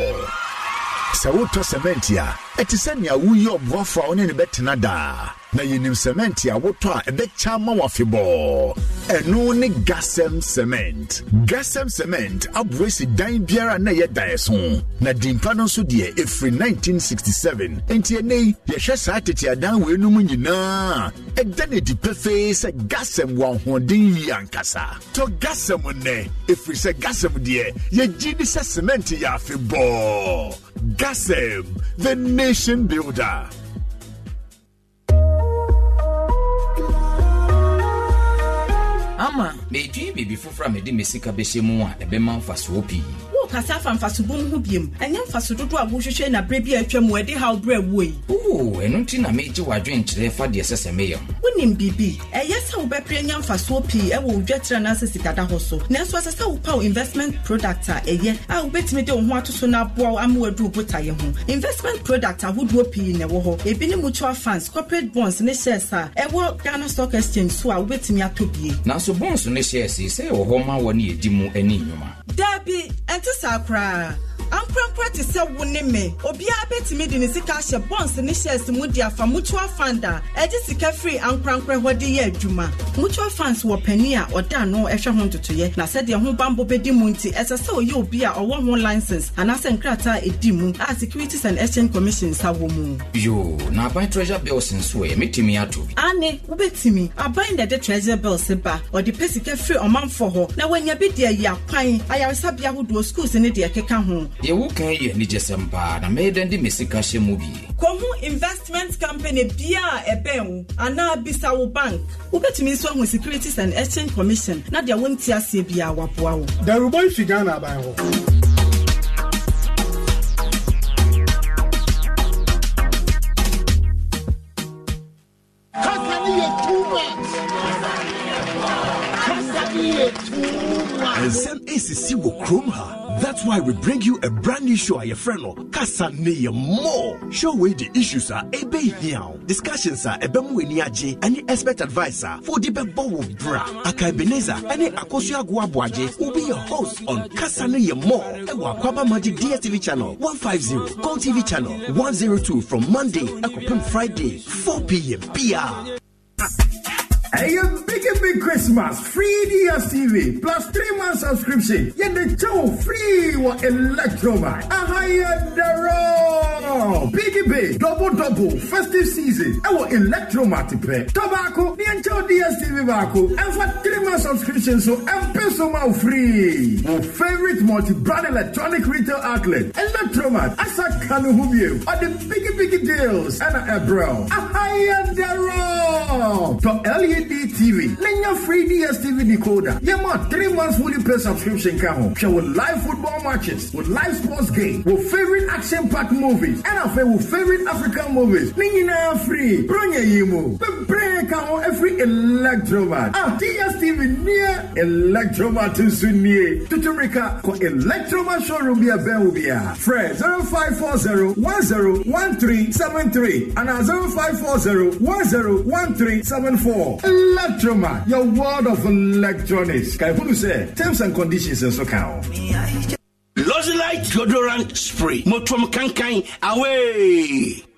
sɛ wotɔ sɛmɛnti a ɛte sɛ nea woyi ɔboafo a wo ne ne bɛtena daa na yɛnim sɛmɛnti a wotɔ a ɛbɛkyɛ ama wo afebɔɔ ɛno ne gasɛm cement. Gasɛm cement aboa si dan biara na ɛyɛ daeɛso na dimpa no nso deɛ ɛfiri 1967 enti ɛnɛ yi yɛhwɛ saa tete adan weinom nyinaa. Ɛda no adi pɛfee sɛ gasɛm wɔ ahoɔden yi ankasa. Tɔ gasɛm nnɛ. Ɛfiri sɛ gasɛm deɛ yɛgye ne sɛ cement yɛ afebɔɔ gasɛm the nation builder ama. Meedwin biribi foforɔ a mede me sika bɛhyɛ mu a ɛbɛma mfasoɔ pii wokasa afa mfasobom ho biom ɛnyɛ mfaso dodoɔ a wohwehwɛ na berɛ bi a atwa mu ɛde haw berɛ wuo yi oo ɛno nti na megye w'adwenkyerɛ fa deɛ ɛsɛ sɛ meyɛ ho. Wonim biribi ɛyɛ sɛ wobɛpere nya mfasoɔ pii ɛwɔ wo dwaterɛ no ase sikada hɔ so. Nanso ɛsɛ sɛ wopa wo investment product a ɛyɛ a wobɛtumi de wo ho ato so no aboa wo ama waduru botaeɛ ho. Investment product ahodoɔ pii na ɛwɔ hɔ. Ebi ne mutual funds corporate bonds ne shares a ɛwɔ ghana stock exchange so a wobɛtumi atɔ bie. Nanso no hyɛɛ sei sɛ ɛwɔ hɔ ma wɔ ne yɛdi mu ani nnwuma. Daabi ɛnte saa koraa amprampra te sɛ wo ne me obiara bɛtumi de ne sika ahyɛ bonds ne shares mu de afa mutual fund a ɛgye sika firi ankorankora hɔ de yɛ adwuma. Mutual funds wɔ pani a ɔda ano ɛhwɛ ho ntotoyɛ na sɛdeɛ ho bambɔ bɛdi mu nti ɛsɛ sɛ ɔyɛ obi a ɔwɔ ho license anaasɛ nkrataa ɛdi mu a securities and exchange commission nsa wɔ mu. Yo na aban treasure bills nso ɛ mɛtumi ato bi. Ane wobɛtumi aban na ɛde treasure bills ba. Ɔde pɛ sika firi ɔmanfoɔ hɔ. Na wanya bi deɛ yi akwan. Ayaresabea ahodoɔ schools ne deɛ ɛkeka ho yɛwo kan yɛ anigyɛsɛm paa na mɛyɛ de me sika hyɛ mu bi kɔhu investment company bia a ɛbɛn wo anaa bisa wo bank. Wobɛtumi nso ahu securities and exchange commission na deɛ wonte aseɛ biaa waboa wo darubɔn fi ghana aban hɔ nsɛm ɛsisi wɔ kurom ha. That's why we bring you a brand new show, your friend, Kasa Neye More. Show with the issues are ebe here. Discussions are ebe mu eni agye, any expert advisor for the bebo of bra. Aka Ebenezer, any Akosu Agwabuaje will be your host on Kasa Neye More. Ewa Kwaba Magic DSTV channel 150, Gold TV channel 102 from Monday, Ekopem Friday, 4 p.m. PR. A big, big Christmas. Free DSTV plus three month subscription. Get the show free with Electromat. A higher the Biggie Big, double, double, festive season. Our Electromat pay. Tobacco, the entire DSTV Baco. And for three month subscription, so M free. Our favorite multi brand electronic retail outlet. Electromat. Asa Kanu Hubio. Or the biggie, biggie deals. And a bro. A higher the To LED TV. Lenya free DSTV decoder. Yama three months fully pay subscription ka ho. Show with live football matches, with live sports game, with favorite action packed movies, and after with favorite African movies. Ningina free. Bronya yimo. Bebre ka ho every electromat. Ah, DSTV near electromat to sunnie. Tutumrika ko electromat showroom be a bell be a. Fred 0540 101373 and 0540 101374. Electromat, your world of electronics. Kai Hunu say, terms and conditions and so count. Lozilite deodorant spray. Motom kankan away.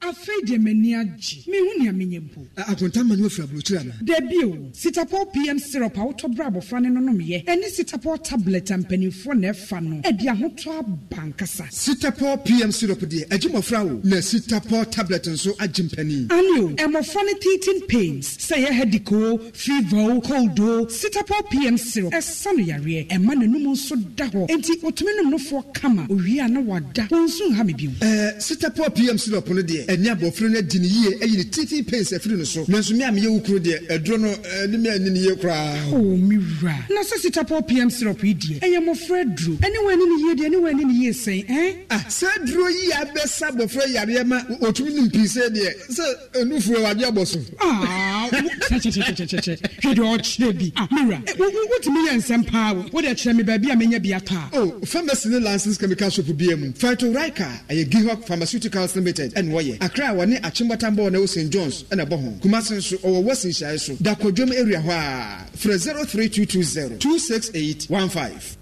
Afei deɛ m'ani agye. Mehu nea menyɛ mpo. Akontamma ne wafiri aburokyiri ana? Dabi o sitapɔl pm syrup a wotɔ berɛ abɔfra ne nonomyɛ ɛne sitapɔl tablet a mpanimfoɔ na ɛfa no ɛde ahotɔ aba nkasa sitapɔl pm syrup deɛ agye mmɔfra wo. Na sitapɔl tablet nso agye mpanin ane o ɛmmɔfra no teething pains. Sɛ yɛ headache o fever o cold o sitapɔl pm syrup ɛsa no yareɛ. Ɛma n'anum nso da hɔ. Enti otumi nom nofoɔ kama owie a na wada. Wɔn nso nha me bio. Ɛɛ sitapɔl pm syrup no deɛ ɛne abɔfra no adi ne yie ayi ne teething pains afiri no so. Nanso me a meyɛ wo kuro deɛ ɛduro no ɛne me ani ne yie koraa. O me wura. Na sɛ sitapɔl pm syrup yi deɛ ɛyɛ mmɔfra duro. Ɛne wɔn ani ne yie deɛ ɛne wɔn ani ne yie sɛn ɛn? Ah sɛ duro yi abɛsa abɔfra yareɛ ma otumi nim pii sɛ deɛ sɛ ɛnufuo wade abɔ so. Ah, kyɛkyɛkyɛkyɛkyɛkyɛ hwɛ deɛ ɔkyerɛ bi. Ah, wura. Wo- wo- wotumi yɛ nsɛm paa wo. Wode kyerɛ me baabi a menya bi atɔ a Oh, pharmacy ne license chemical shop bia mu. Phytorika ɛyɛ gihok pharmaceuticals limited ɛne wɔyɛ akra a wɔne akyemmɔtambɔ na ɛwɔ st. Johns ɛna ɛbɔ ho. Kumase nso ɔwɔ wɔsi nhyiaeɛ so. Da kɔdwom area hɔ a frɛ 03220 26815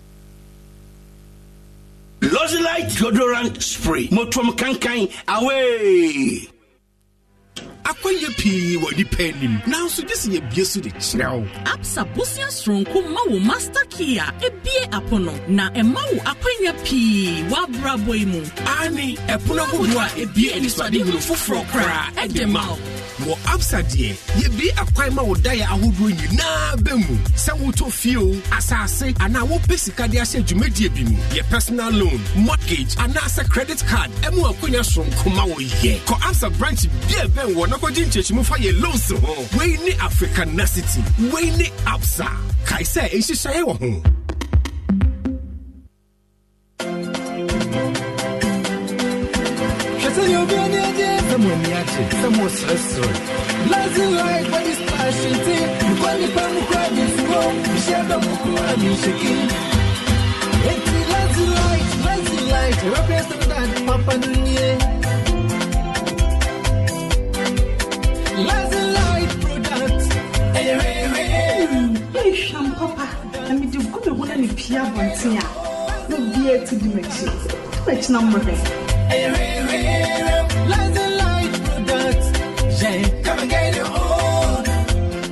Lozilite deodorant spray. Motom kankan away. Akɔnyɛ pii wɔ nipa anim nanso gye sɛ yɛbie so de kyerɛ wo. Absa bosea soronko ma wo master key a ebie apono na ɛma wo akwanya pii w'abrabɔ yi mu. Ane ɛpono ahodoɔ a ebie anisoadehunu foforɔ koraa ɛde ma wo. Wɔ absa deɛ yɛbie akwan ma wo daeɛ ahodoɔ nyinaa bɛ mu. Sɛ wotɔ fie o asase anaa wopɛ sika de ahyɛ dwumadie bi mu yɛ personal loan mortgage anaasɛ credit card ɛmu akwanya soronko ma wo yɛ. Kɔ absa branch bia bɛn wɔ na bɛkɔgye nkyekyimu fa yɛ loans ho wei ne africanacity wei ne absa kae sɛ ɛnhyehyɛeɛ wɔ ho Sẹ́yìn obi light ẹjẹ́ sẹ́mu ẹni ajé sẹ́mu ọ̀sẹ̀sẹ̀. Lásìkò láìpẹ́ ní sàṣẹ tí nǹkan nípa nǹkan ẹ̀mí fúnwó iṣẹ́ dọ̀kùnkùn light, ìṣèkí. light. láti láì láti láì rọ́bẹ̀ẹ́sì dáadáa pápá nìyẹn. Ɛhwam papa na mede gu me ho na ne pia abɔnten a na obiaa ti di m'akyi di m'akyi na mmɔhwɛ lazy light product. Yeah come and get oh. your own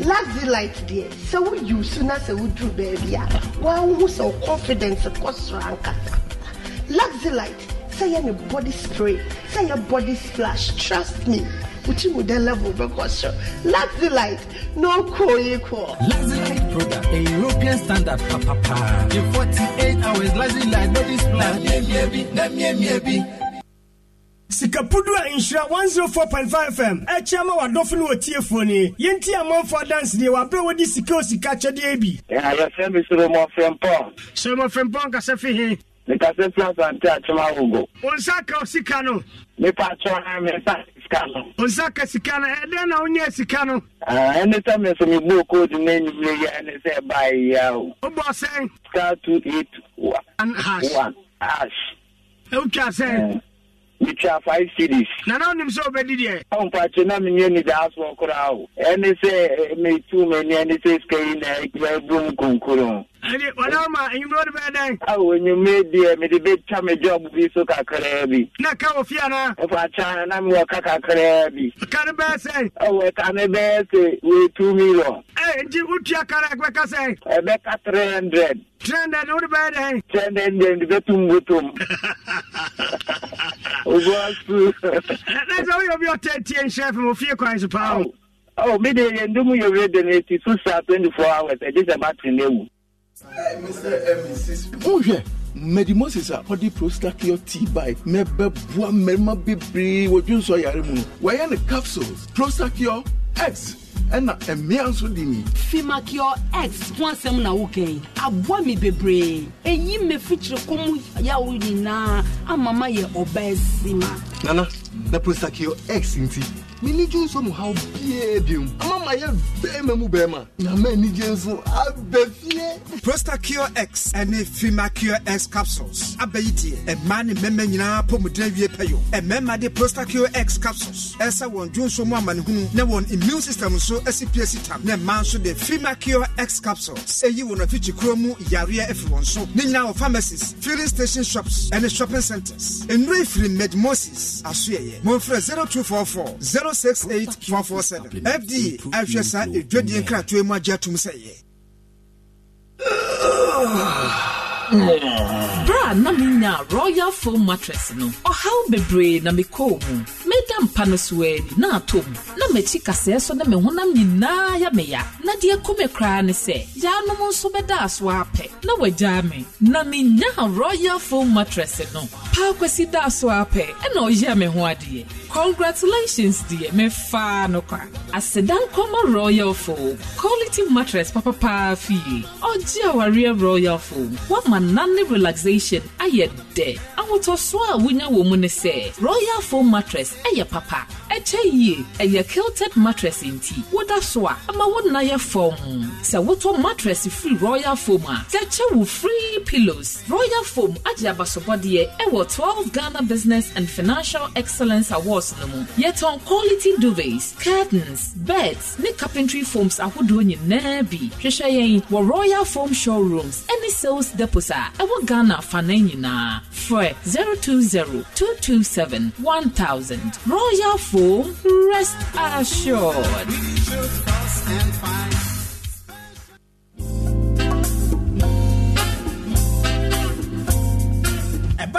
Lazy light deɛ sɛ woyi so na sɛ woduru baabi a woawohu sɛ wo confidence kɔ soro ankasa Lazy light. Sɛ yɛ ne body spray. Sɛ yɛ body splash. Trust me woti mu dɛ level bɛkɔ soro uh, Lazy light no koo yi koo Lazy Light product, a European standard, papa. Pa. In 48 hours, Lazy Light, body splash. sikapudu a nhyira 104.5 fm ɛkyɛ ma wadɔfo no wɔtiefoɔ ni yɛnti amanfoɔ adanse deɛ waberɛ wɔde sika o sika kyɛdeɛ bi yɛfrɛ me soromɔ frɛmpɔn sɛmɔ frɛmpɔn kasa fi he mekasɛ fi asante akyem awogo wo nsa ka wo sika no mepa kyɛ memfa sika no nsa ka sika no ɛdɛn na wonyɛ sika no Ah, ɛne sɛ me nso mebɔɔ koodu no anwummerɛ yi ɛne sɛ ɛbaeya o wobɔ sɛn star two eight one hash. one ash wotwa sɛn metwa five series na na wonim sɛ wobɛdi deɛ? Ɔmpakye na menyɛ nidaasoɔ koraa o ɛne sɛ metu m'ani ɛne sɛ sika yi na ɛbom konkoro ɛde wɔna ma anwummerɛ wode bɛyɛ dɛn? Awo enyimire deɛ mede bɛtwa me job bi so kakraa bi. Na ka wɔ fie anaa ɛfakyɛ na mewɔ ka kakraa bi. Ka no bɛyɛ sɛn ɛwɔ ɛka ne bɛyɛ sɛ two million nti wotua ka no ɛbɛka sɛn ɛbɛka three hundred. Three hundred wode bɛyɛ dɛn? Three hundred mede bɛtum botom (laughs) That's all of your 30 and chef and fear coins of power. Me your red and eighty two star twenty four hours. I did about moses a ɔde prostachial tea bag mɛbɛboa mmarima bebree wɔdwonsɔ yare mu no wɔyɛ ne capsules prostachial X ɛna mmea nso di ni. Fimakio x ho asɛm na woka yi aboa me bebree. Ɛyi mɛfikyire kɔm yawo nyinaa ama ma yɛ ɔbaa ma. Nana na prostakio x nti menni dwo nso mu haw biaa biom ama ma yɛ bɛrima mu bɛrima na ma anigye nso Prostacure X ɛne Fimacure X capsules. Abɛyi tie mmaa ne mmarima nyinaa pɔmuden awie pɛyɔ mmarima de Prostacure X capsules. Ɛsɛ wɔn dwonso mu amanehunu na immune system nso asi pie si tam. Na mmaa nso de Fimacure X capsules. Ɛyi wɔn afikyi kuro mu yareɛ afiri wɔn so. Ne nyinaa wɔ pharmacies filling station shops ɛne shopping centres nnuro ifiri medmosis asoɛyɛ six eight four four seven fda ahwɛ saa edwadie nkratoe mu agye atum sɛ yɛ. Bra na menya Royal Foam mattress no ɔhaw bebree na mekɔɔ mu. Meda mpa no so ani na atɔ mu. Na m'akyi kaseɛ so ne me honam nyinaa yɛ meya na deɛ kɔ me koraa ne sɛ yaanom nso bɛda so apɛ na wɔagyaa me. Na menya Royal Foam mattress no paa kwasi da so apɛ ɛna ɔyɛ me ho adeɛ. Congratulations deɛ mefaa no kwa. Aseda nkɔma royal foam. Quality mattress papapaa fie ɔgye awareɛ royal foam woama nane relaxation ayɛ dɛ. Ahotɔsoɔ a wonya wɔ mu ne sɛ royal foam mattress ɛyɛ papa ɛkyɛ yie ɛyɛ kilted mattress nti woda so a ama wo nna yɛ fɔm sɛ wotɔ mattress firi royal foam a yɛkyɛ wo free pillows. Royal foam agye abasobɔdeɛ ɛwɔ 12 ghana business and financial excellence awards no mu yɛtɔn quality duvets curtains beds ne carpentry foams ahodoɔ nyinaa bi hwehwɛ yɛn wɔ royal foam showrooms ɛne sales depots a ɛwɔ ghana afanan nyinaa frɛ 020 227 1000 royal foam rest assured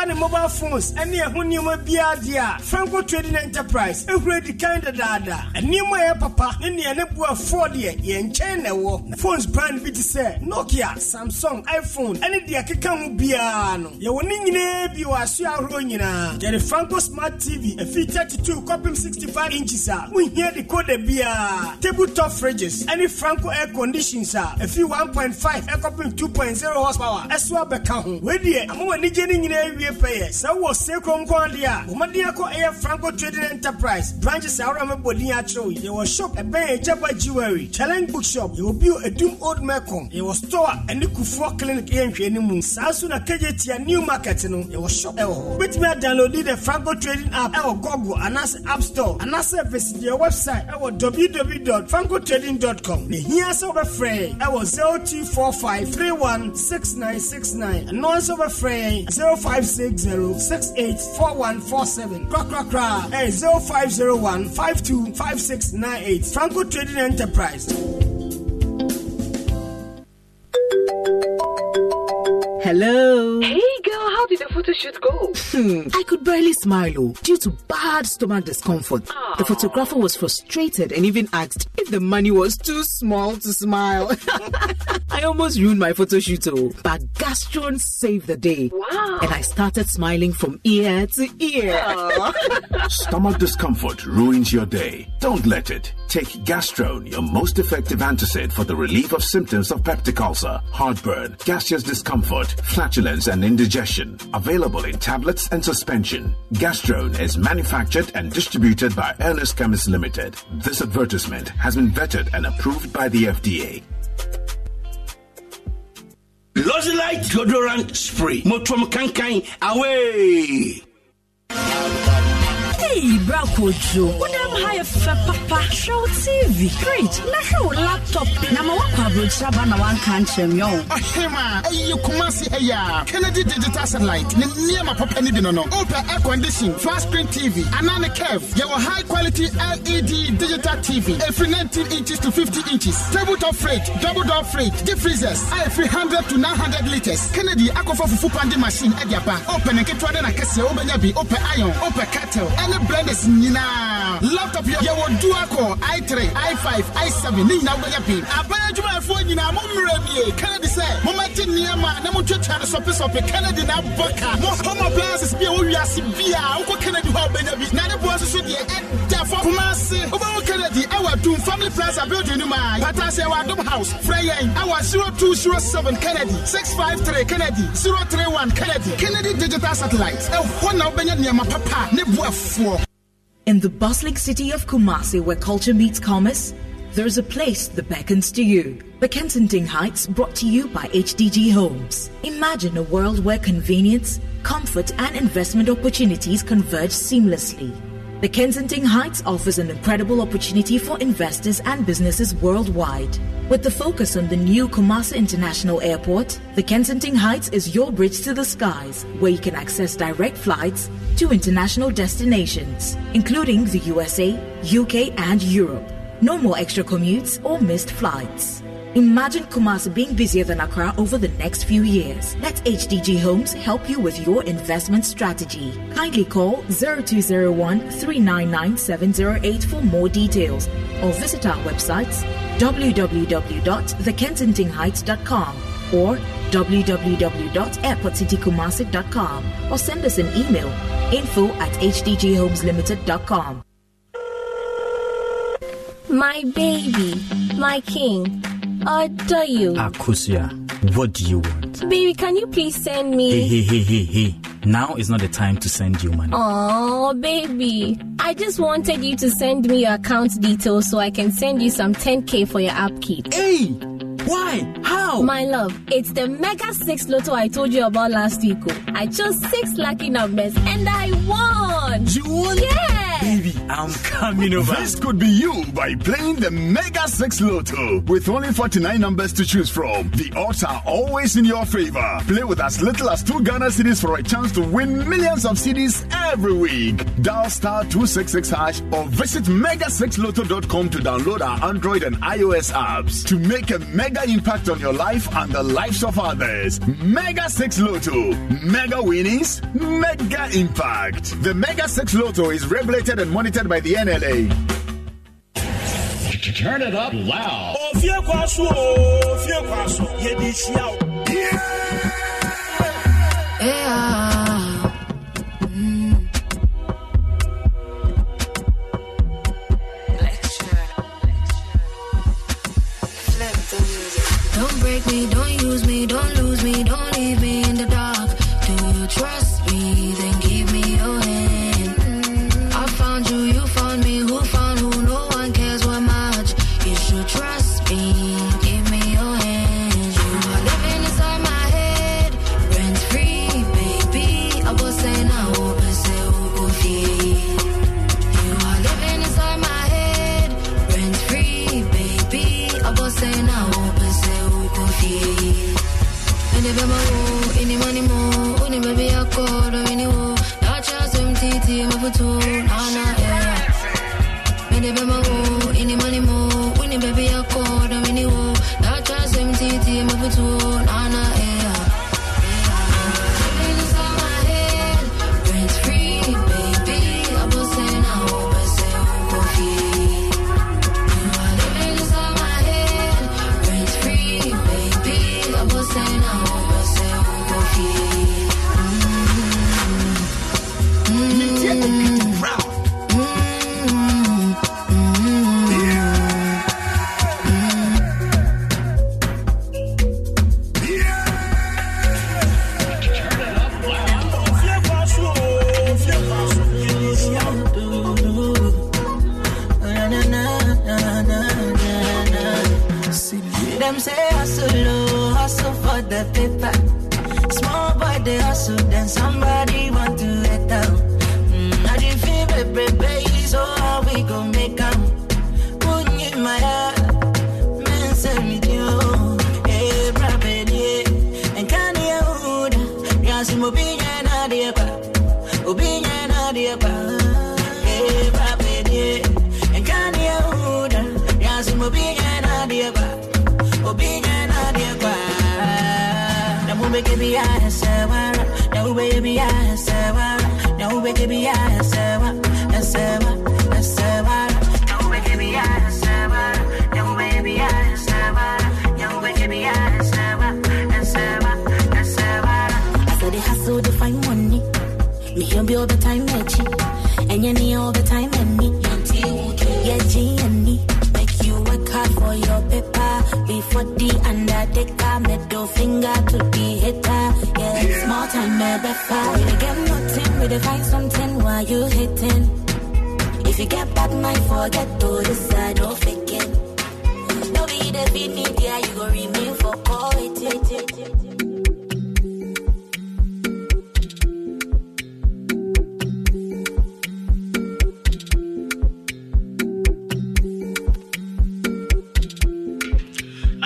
ne mobile phones ɛne ɛho nneɛma biara deɛ a franco trading enterprise ehura di kan dadaada. Nneɛma a ɛyɛ papa ne nea ne bu afoɔ deɛ yɛn nkyɛn na ɛwɔ. Phones brand bi te sɛ nokia samsung iphone ɛne deɛ ɛkeka ho biara no. Yɛwɔ ne nyinaa bi wɔ aso ahorow nyinaa. Yɛde franco smart tv efi 32 kɔpem 65 inches a wohia decoder biara. Tabletop fridges ɛne franco air conditions a efi 1.5 ɛkɔpem 2.0 horsepower ɛso abɛka ho. Wei deɛ wɔn anigye ne nyinaa awie pɛyɛ sɛ wowɔ sekom kɔn deɛ a wɔmaden akɔ ɛyɛ franco trading enterprise branches a wora mɛbɔdin akyerɛw yɛwɔ shop ɛbɛn ɛgyaba jewelry challenge bookshop. Yɛwɔ bio edum old mecom yɛwɔ store a ɛne kufuɔ clinic yɛ nhwɛni mu saa nso na kagye new market no yɛwɔ shop. Ɛwɔ hɔ wobɛtumi adownload the franco trading app. Ɛwɔ google anaasɛ app store. Anaasɛ visit yɛ website. Ɛwɔ www.francotrading.com na hia sɛ wobɛfrɛ ɛwɔ 0245 316969 ɛno nso wobɛfrɛ yɛn 0560 684147 krakrakra ɛyɛ 0501 525698 franco trading enterprise Hello. Hey girl, how did the photo shoot go? Hmm, I could barely smile oh, due to bad stomach discomfort. The photographer was frustrated and even asked if the money was too small to smile. (laughs) I almost ruined my photo shoot oh, but Gastrone saved the day. Wow. And I started smiling from ear to ear. (laughs) Stomach discomfort ruins your day. Don't let it. Take Gastrone, your most effective antacid for the relief of symptoms of peptic ulcer, heartburn, gaseous discomfort, flatulence, and indigestion. Available in tablets and suspension. Gastrone is manufactured and distributed by Ernest Chemist Limited. This advertisement has been vetted and approved by the FDA. Lozilite deodorant spray. Motom kankan away. Hey, ha yɛ fɛ papa wo tv fridge na hwɛ laptop. Na ma woakɔ aburokyerɛ ba na woanka nkyerɛ me ɔ ɔhema ɛyɛ kumase ɛyɛ a kennedy digital satellite ne nneɛma papa no bi no no air condition flat screen tv anaa ne curve yɛwɔ high quality led digital tv ɛfiri 19 inches to 50 inches. Tabletop fridge double door fridge deep freezers. A ɛfiri 100 to 900 liters. Kennedy akɔfa fufu pande machine ɛde aba wopɛ ne nketewa de nakɛseɛ wobɛnya bi wopɛ iron wopɛ kettle. Ɛne blenders nyinaa. Laptop yɛ yɛwɔ dual core i3 i5 i7 ne nyinaa wobɛnya bi aban adwumayɛfoɔ nyinaa mo mmerɛ nie kennedy sɛ momɛgye nneɛma na motwatwa no sɔpesɔpe. Kennedy na abɔ ka. Mo home appliances bi a wɔwiase bia wokɔ kennedy hɔ a wobɛnya bi. Na ne boa nso so deɛ ɛda fɔ poma ase. Wobɛwɔ kennedy ɛwɔ adum family plaza building no mu a pataase ɛwɔ adom house. Frɛ yɛn ɛwɔ 0207 kennedy 653 kennedy 031 kennedy. Kennedy digital satellite. Ɛhɔ na wobɛnya nneɛma papa ne boafoɔ In the bustling city of Kumasi, where culture meets commerce, there's a place that beckons to you. The Kensington Heights, brought to you by HDG Homes. Imagine a world where convenience, comfort, and investment opportunities converge seamlessly. The Kensington Heights offers an incredible opportunity for investors and businesses worldwide. With the focus on the new Kumasi International Airport, the Kensington Heights is your bridge to the skies, where you can access direct flights to international destinations, including the USA, UK, and Europe. No more extra commutes or missed flights. Imagine Kumasi being busier than Accra over the next few years. Let HDG Homes help you with your investment strategy. Kindly call 0201 399 708 for more details or visit our websites www.thekensingtonheights.com or www.airportcitykumasi.com or send us an email info at hdghomesLimited.com. My baby, my king, adore you. Akusia, what do you want? Baby, can you please send me? hey, hey, hey, hey. hey. Now is not the time to send you money. Oh, baby. I just wanted you to send me your account details so I can send you some 10k for your upkeep. Hey! Why? How? My love, it's the Mega 6 Lotto I told you about last week. oh. I chose 6 lucky numbers and I won! You won? Yeah! Baby, I'm coming over. This could be you by playing the Mega 6 Lotto. With only 49 numbers to choose from, the odds are always in your favor. Play with as little as 2 Ghana cedis for a chance to win millions of cedis every week. Dial star 266 hash or visit mega6lotto.com to download our Android and iOS apps to make a mega impact on your life and the lives of others. Mega 6 Lotto. Mega winnings, mega impact. The Mega 6 Lotto is regulated and monitored by the NLA. Turn it up loud. Ofie kwaso, ofie kwaso, yedi. Mm. Don't break me, don't use me, don't lose me, don't leave me in the dark. We something while you hating. If you get bad mind, forget to decide, don't fake it. No be the beat media, you go remain for call it.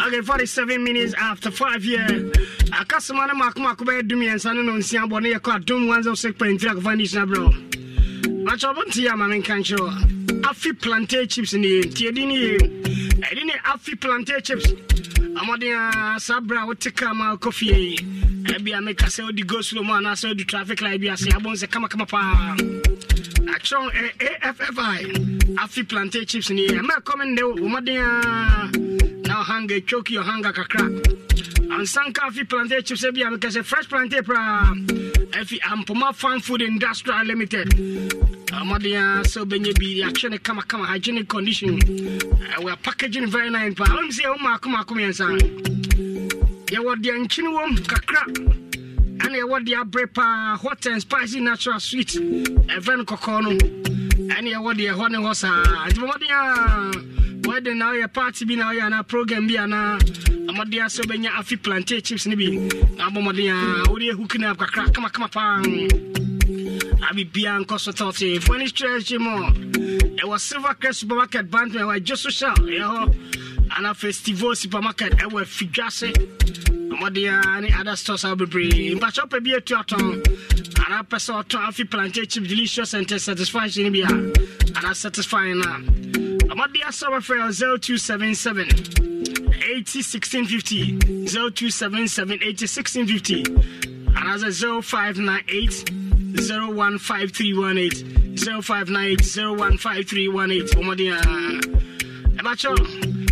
Okay, 47 minutes after 5 year. Akasama na mako mako bɛyɛ dum yɛnsa no no nsia bɔ ne yɛkɔ adom 106.3 akɔfa nation abrɛ makyɛ ɔbɔnte yɛ ama menka nkyerɛ afi plantain chips ne yɛ nti ɛdi ne yɛ ɛdi ne afi plantain chips. Ɔmɔden a saa berɛ a wote kaa ma wokɔ fie yi ɛbi a meka sɛ wodi go slow mu anaasɛ wodi traffic light bi ase abɔ sɛ kamakama paa. Akyerɛw affi afi plantain chips ne yɛ ɛma ɛkɔme ndɛ wo mmɔden a na ɔhanga twoki ɔhanga kakra ansanka afi plantain chips bi a meka sɛ fresh plantain praa afi eh, ampoma farm food industrial limited. Ɔmɔden a sɛ wobɛnya bi yɛatwe ne kamakama hygienic condition. Eh, we are packaging very nice paa wonim sɛ yɛwo maako maako mmiɛnsa yɛwɔ deɛ nkyene wom kakra. Ɛna yɛwɔ deɛ aberɛ paa hot and spicy natural sweet. Eh, Ɛfrɛ no kɔkɔɔ no. Ɛne yɛwɔ deɛ ɛhɔ ne hɔ saa nti wedding na woyɛ party bi na woyɛ anaa program bi anaa mmɔden a sɛ wobɛnya afi plantain chips no bi. Na bɔmmɔden a wode ɛhu kidnap kakra kamakama paa abibia nkɔ so tɔte fo ani stretch mu ɛwɔ silver crest supermarket bantman ɛwɔ adwo social ɛyɛ hɔ ana festival supermarket ɛwɔ afidwase mmɔden a ne other stores a bebree mpakyɛ wopɛ bi atu atɔn anaa pɛ sɛ ɔtɔn afi plantain chip delicious and satisfaction bi a anaa satisfying no a mmɔden asɛ wobɛfrɛ 0277 80 1650 0277 80 1650 anaasɛ 0598 015318 0598 015318 wɔmɔden a ɛbakyɛ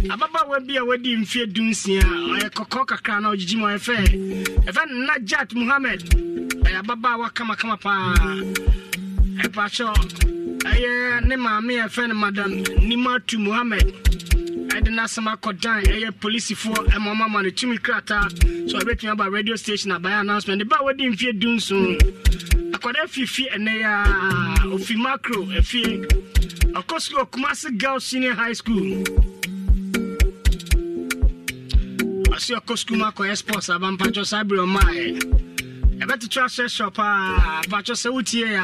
ababaawa bi a wadi mfeɛ dunsia. Ɔyɛ kɔkɔɔ kakra na ɔgyegyi mu ɔyɛ fɛ ɛfɛ najat muhammed ɛyɛ ababaawa kamakama paa ɛbakyɛ ɛyɛ ne maame a ɛfɛ no madam nimatu muhammed ɛde n'asɛm akɔdan ɛyɛ polisifoɔ ɛma ɔma ma no tumi krataa. So ɔbɛtumi aba radio station abayɛ announcement. Ne ba a wadi mfeɛ dunson akwadaa fifi ɛnɛ yɛ a ofi macro efie ɔkɔ sukuu kumasi girls senior high school. Ɔsi ɔkɔ sukuu mu akɔyɛ sports aba mpatwɔ saa abiri ɔmo ayɛ ɛbɛtoto ahyɛ shop a mpatwɔ sɛ wotie a.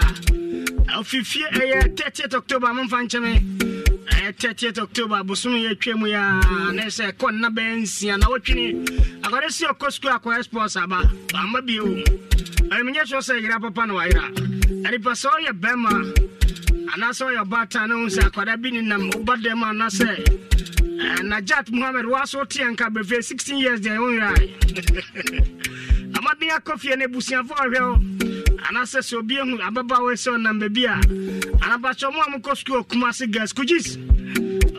Ofifie eh, ɛyɛ 30th october momfa nkyɛme ɛyɛ 30th october abosom yɛ atwa mu yɛ a na sɛ ɛkɔ nna bɛyɛ nsia na wotwene. Akwadaa si ɔkɔ sukuu akɔyɛ sports aba ama bio. Eh, Ɛmenyɛ sɛ sɛ yera papa na wayera. Ɛnipa sɛ ɔyɛ bɛrima anaasɛ ɔyɛ ɔbaatan ne ho sɛ akwadaa bi ne nam anaasɛ eh, najat muhammed woaso woteɛ nka bɛfɛ 16 years deɛ ɛwo yerae (laughs) amaden akɔ fie no ɔhwɛ wo. Anaasɛ sɛ obi ahu ababaawa sɛ ɔnam baabi a anabakyɛ ɔmo a mokɔ sukuu ɔkuma ase gas kogis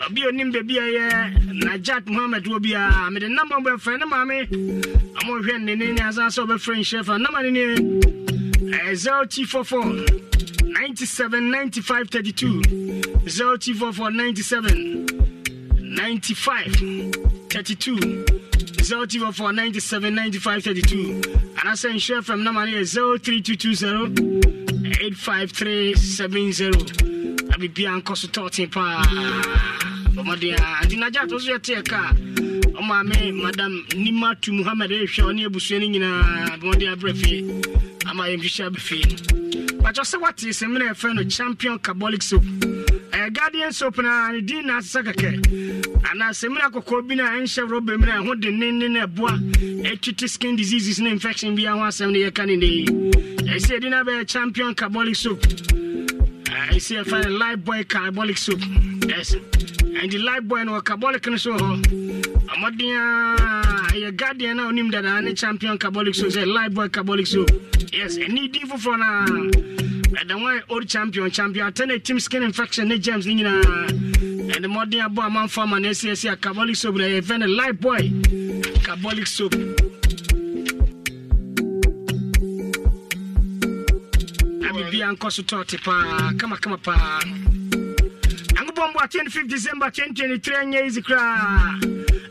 obi onim baabi a ɛyɛ najat muhammed wɔ biaa mede namba bɛfrɛ ne maame. Ɔmohwɛ nnene ne asan sɛ ɔbɛfrɛ nhyɛ fa nama ne ne ɛyɛ eh, 0244 97 95 32 0244 97 95 32 0244 97 95 32 anaasɛ nhyɛ fam nama no yɛ 03220 85370 abibia nkɔ so tɔɔten paa bɔmmɔden a nti nagya to so yɛteɛ ka ɔmaame madam nimatu muhammad ɛhwɛ ɔne abusua no nyinaa bɔmmɔden abrɛ fie ama yɛmhwehwɛ aba fie bakyɛ sɛ wate sɛmina yɛfrɛ no champion carbolic soap ɛyɛ guardian soap na ne din na asesa kɛkɛ anaa sɛmina kɔkɔɔ bi no a ɛnhyɛ rɔba mu no a ɛho dennenne no ɛboa ɛtwete skin diseases ne infection bia ho asɛm no yɛka ne ne. Ɛsɛ yɛdi no bɛyɛ champion carbolic soap. Ɛsɛ yɛfa no life boy carbolic soap. Yes ɛnti life boy no wɔ carbolic no so hɔ ɔmmɔden a ɛyɛ guardian a onim dadaa ne champion carbolic soap sɛ life boy carbolic soap. Yes ɛne din foforɔ no a ɛda wɔn old champion champion alternative skin infection ne germs ne nyinaa. Ɛde mmɔden abɔ amanfo ama no asiesie a carbolic soap na yɛfɛ no life boy. Carbolic soap. Na biribia nkɔ so tɔɔte paa kamakama paa. Nyankopɔn boa 25 december 2023 ɛnyɛ easy koraa.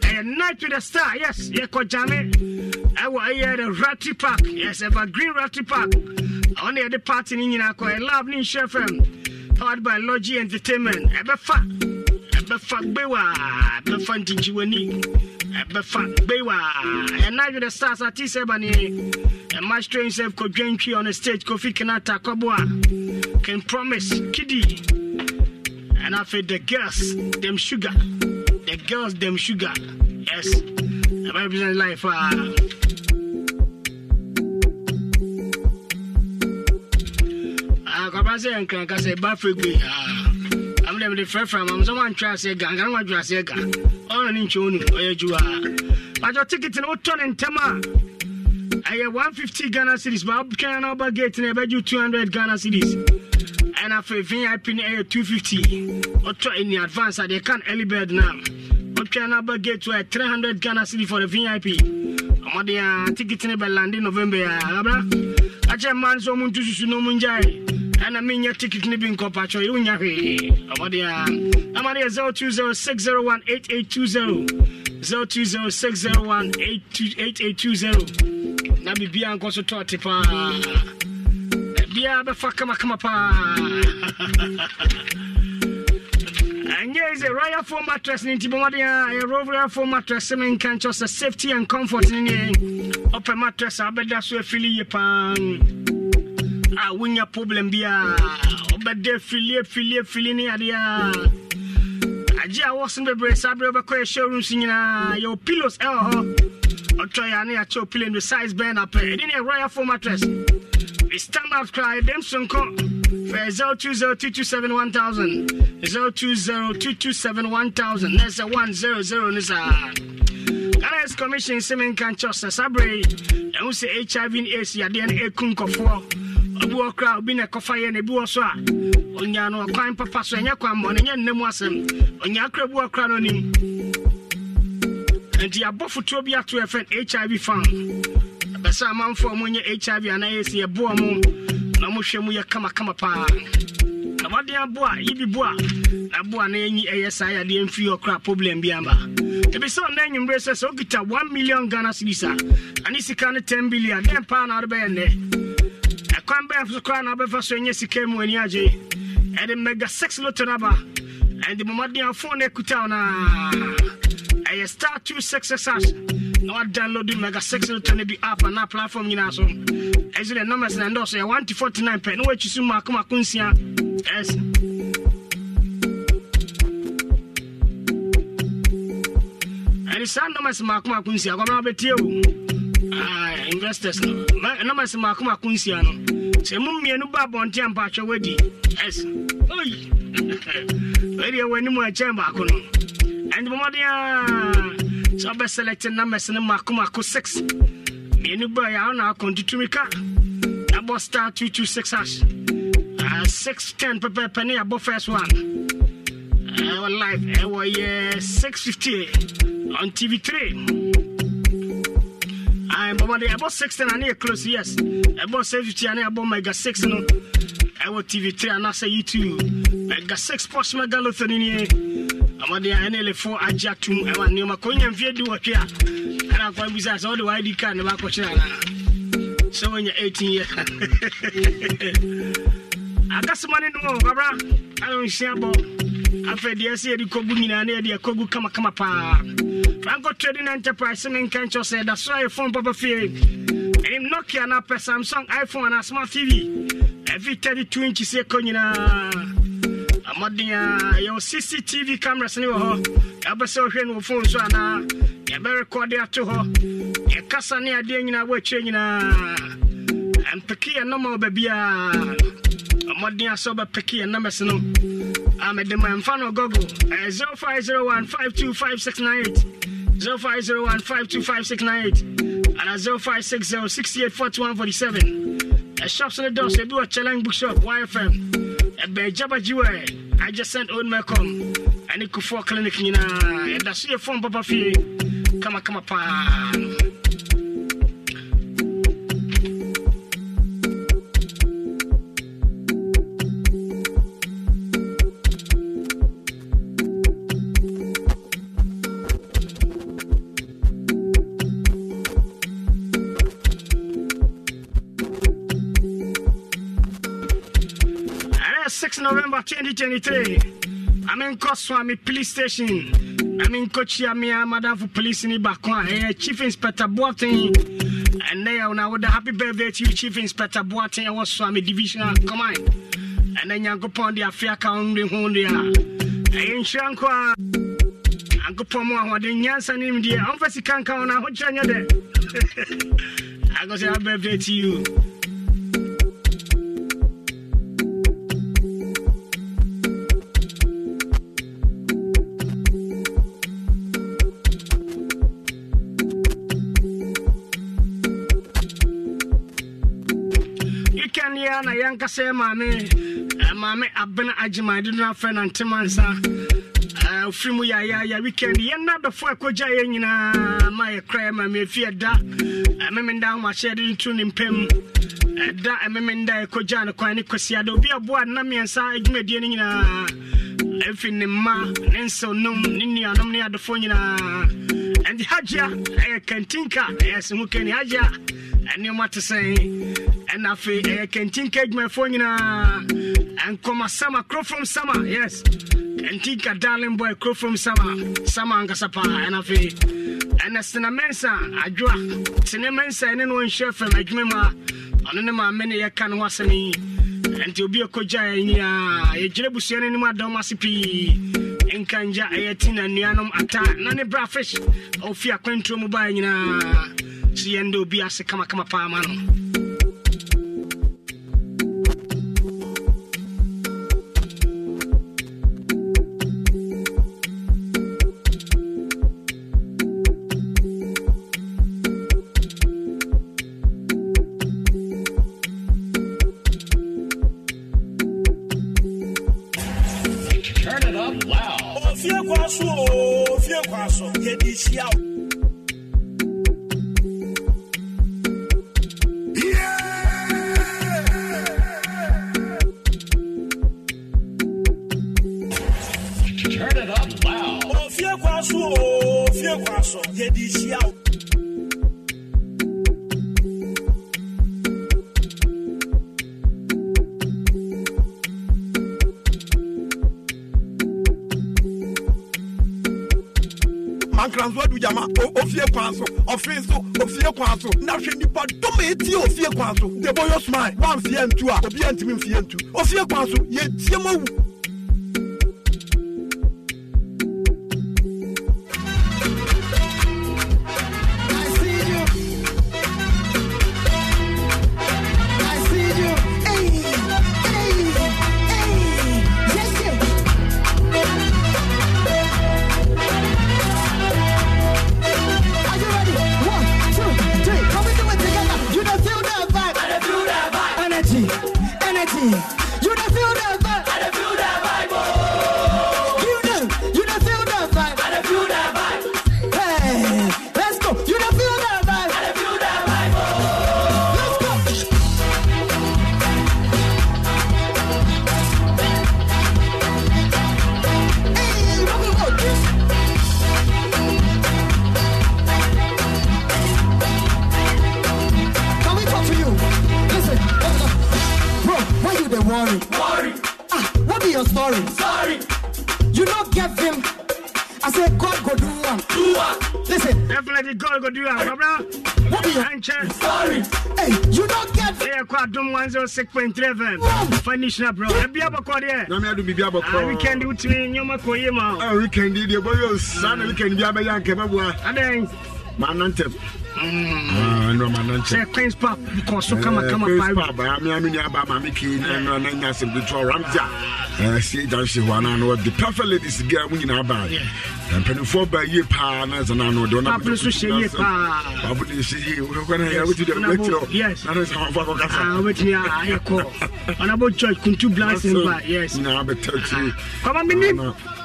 Ɛyɛ night with the star yes yɛkɔ gyame ɛwɔ ɛyɛ the ratty park yes evergreen ratty park ɔne yɛde party no nyinaa kɔ ɛlab ne nhyɛ fm powered by logi entertainment ɛbɛfa ɛbɛfa gbewa ɛbɛfa ntinkyiwani ɛbɛfa gbewa with the stars ati sɛ ba ne ɛma strange sɛ kɔdwantwi on the stage kofi kenata kɔboa can promise kidi and after the girls, them sugar. The girls, them sugar. Yes. I represent life. Uh, akɔba sɛ nkranka sɛ ba fɛgbe am ah, dɛm de frɛfrɛ ma m sɛ woantwerɛ aseɛ ga nka ne woadwerɛ aseɛ ga. Ɔno ne nkyɛ wo nu ɔyɛ adwuma. Bagyɔ ticket no wotɔ ne ntɛm a ɛyɛ 150 ghana cedis ba wotwɛn na woba gate no ɛbɛgye 200 ghana cedis ɛna afei vip no ɛyɛ 250 ɔtɔ in advance a deɛ kan early bird na. Ɔtwa no aba gate wɔ 300 ghana cedis for the vip ɔmɔde a ticket no bɛlande november a abra. Akyɛ mma no sɛ ɔmo nto susu no ɔmo ngyae ɛna menyɛ ticket no bi nkɔpatwɔ yɛ wonya hwee ɔmɔde a amade yɛ 0206018820 0206018820 na biribia nkɔ so tɔɔte paa biara bɛfa kamakama paa ɛnyɛ sɛ royal foam mattress no nti bɔmmɔden a ɛyɛ royal foam mattress no nka nkyɛ sɛ safety and comfort no ne ɔpɛ mattress a wobɛda so afili yie paa a wonya problem biaa wobɛda afili afili afili ne adeɛ agye a wɔso bebree saa berɛ wobɛkɔ yɛ showroom so nyinaa yɛwɔ pillows ɛwɔ hɔ ɔtɔ yɛ a ne yɛakyɛw pillow no size bɛn na ɛde ne yɛ royal mattress We stand up cry them sonko for eh, 0202271000 0202271000 that's a 100 nisa health commission sɛ menka nkyɛ sɛ saa berɛ yi ɛho sɛ hiv ne as yadeɛ no ɛku nkɔfoɔ. Obi wɔ kora obi na ɛkɔfa yɛ no ebi wɔ so a ɔnya no ɔkwan papa so ɛnyɛ kwan mmɔ no ɛnyɛ nna mu asɛm. Ɔnya kora bi wɔ kora no nim nti abɔfotuo bi ato ɛfɛ hiv fan ɛbɛ sɛ amanfoɔ a monyɛ hiv anaa ɛsi ɛboɔ mu na mohwɛ mu yɛ kamakama paa. Na wɔde aboa yibi boa na boa na ɛnyi ɛyɛ saa yadeɛ mfiri ɔkora problem bi ebi sɛ ɔna anwummerɛ sɛ sɛ wokita 1 million ghana cedis a ane sika no 10 billion dɛn paa na wode bɛyɛ nnɛ. Ɛkwan bɛn so koraa na wobɛfa so ɛnyɛ sika mu ani agye. Ɛde mega 6 loto no aba ɛde mmɔmmɔden afo no akuta wo naa ɛyɛ star 26 hash na wadownload mega 6 loto no bi app ana platform nyinaa so ɛso dɛ numbers na ndɔso yɛ 1 to 49 pɛ na woakyi so mmaako mako nsia yes. Ɛne saa numbers mmaako mako nsia kɔmɛ wobɛtie o Ah, investors no. Ma- numbers mmaako mako nsia no sɛ mu mmienu ba abɔnte a mpatwɛ wadi yes. Oi ɛdeɛ (laughs) w'anim akyɛn baako no. Ɛnde bɔmmɔden a sɛ wobɛselect numbers no mako mako 6 mmienu ba yɛ awo na akɔntutumi ka yɛabɔ star 226 hash. Ah, 610 pɛpɛpɛ ne yɛabɔ first one. Ɛwɔ live ɛwɔ yɛ 650 on tv3 Ayi, bɔmmɔden ɛbɔ 16 ane yɛ close yes. Ɛbɔ 750 ane yɛabɔ mega 6 no ɛwɔ tv3 anaasɛ youtube mega 6 pos mega lothoni nie amade a ɛne elefo agye atom ɛma nneɔma kɔnya mfeɛ di wɔtwe a ɛna kwan bisa sɛ wode wid card ne baakɔkyerɛ anaa sɛ woanya 18 yɛ akasoma ne no babra ana nhyia bɔ afei deɛ ɛsɛ yɛde kɔgu nyinaa ne yɛde akɔgu kamakama paa franco trading enterprise nkyɛ sɛ ɛda so ayɛ phone papa fie ɛnim nokia na pɛ samsung iphone and a smart tv ɛfi 32 inch sɛ ɛkɔ nyinaa mmɔden a uh, yɛwɔ cctv cameras hɔ yɛwobɛ sɛ wohwɛ no phone so anaa yɛbɛrekɔde ato hɔ yɛkasa ne adeɛ nyinaa woakyerɛ nyinaa ɛmpeke yɛ nɔma wɔ baabiaa mmɔden a sɛ wobɛpeke yɛ numbers no a mede ma ɛmfa no gogo uh, ɛyɛ 0501 525698 0501 525698 ana 0560 684147 shops no dɔɔso ebi a challenge bookshop yfm ɛbɛn gyabagye wɛ adjacent old melcom ɛne kufuɔ clinic nyinaa yɛda so yɛ fɔm papa fie kamakama paa ɛnɛ 6 november 2023 amenkɔ swami police station. Amenkɔkyia mea madamfo police ni baako a ɛyɛ eh, chief inspector boaten ɛnɛ yɛ na woda happy birthday to you chief inspector boaten ɛwɔ swami divisional. Command ɛnɛ nyankopɔn de afe aka wo de ho de a ɛyɛ nhyira nkɔ a nyankopɔn mu ahoɔden nyansa ne nimdeɛ ɔmfa sika nka wo no ahokyerɛ nyɛ dɛ akɔ sɛ happy birthday to you weekend na yɛnkasa yɛ maame eh, maame abena agyemade no afrɛ no ntema nsa Eh, ofiri mu yayaya weekend yɛnna dɔfo a ɛkɔgya yɛ nyinaa ma yɛkora yɛ maame ɛfi ɛda memenda ahomahyɛ de nto ne mpam ɛda memenda ɛkɔgya no kwan ne kwasiada obi aboa nna mmiɛnsa adwumadie no nyinaa ɛfi ne mma ne nsɛwnom ne nnuanom ne adefoɔ nyinaa ɛnti hagyea ɛyɛ kantinka ɛyɛ se ho kani hagyea ɛnneɛma te sɛn ɛna afei ɛyɛ kɛntinka adwumayɛfoɔ nyinaa ɛnkɔma sama kurofrom sama yes. Kɛntinka darling boy kurofrom sama sama ankasa paa ɛna afei ɛna sena mensa adwoa sene mensa ɛne no ɔnhyɛ fam adwuma mu a ɔno ne maame ne yɛka ne ho asɛm yi ɛnti obi ɛkɔgya ɛ nyinaa yɛgyina busua no anim adɔm ase pii nkangya ɛyɛ ti na nnuanom ata na ne bra fish. Ɔfi akwantuo mu baa nyinaa so yɛnda obi ase kamakama paa ma no Turn it up loud. Oh, Ofie kwa so, ofie kwa so, yɛde hyia fie kwan so. Na hwɛ nipa dɔm etie ofie kwan so. Debo yɔ smile. Wa nfie ntu a obi a ntumi nfie ntu. Ofie kwan so yɛ tie mu awu. six point three fm fanish na bro ebi abɔkɔ deɛ. na mi adu bibi abɔkɔ. a weekend wutumi nyɔma kɔ yie ma. a weekend deɛ bɔyɔ saa na weekend bi abɛyɛ nkɛmɛ bua. adan. maa nantɛm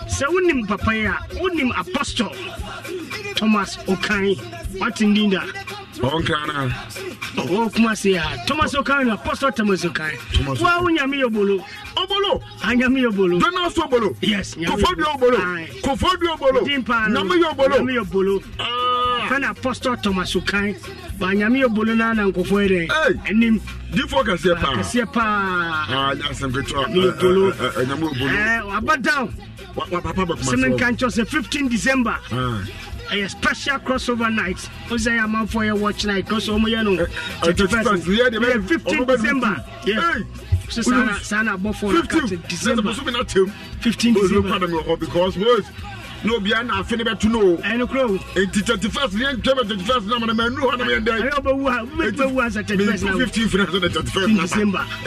sɛ yes. wonim papa yi a wonim apostle thomas okan watin dinda ɔnkana ɔwɔ kuma se ha thomas okan na pastor thomas okan wa wo nyame yɛ bolo obolo anyame yɛ bolo jonas obolo. Yes kofodi obolo. Kofodi obolo. Nyame yɛ bolo nyame yɛ bolo kana apostle thomas okan ba nyame yɛ bolo na na nkɔfo yɛ dɛ ɛnim difo kɛseɛ paa kɛseɛ paa aa yasɛm ketewa ɛɛ bolo ɛɛ nyame yɛ bolo ɛɛ waba down. Sɛmɛnkankyɔ sɛ fifteen december. Ah ɛyɛ special crossover night ɔsɛ yɛ amanfoɔ yɛ watch night kɔsɔ ɔmo yɛ no thirty first yɛ fifteen december Yes. We don't stand above for. Fifteen December. We don't stand above for. Fifteen December. We don't stand above for. Fifteen December.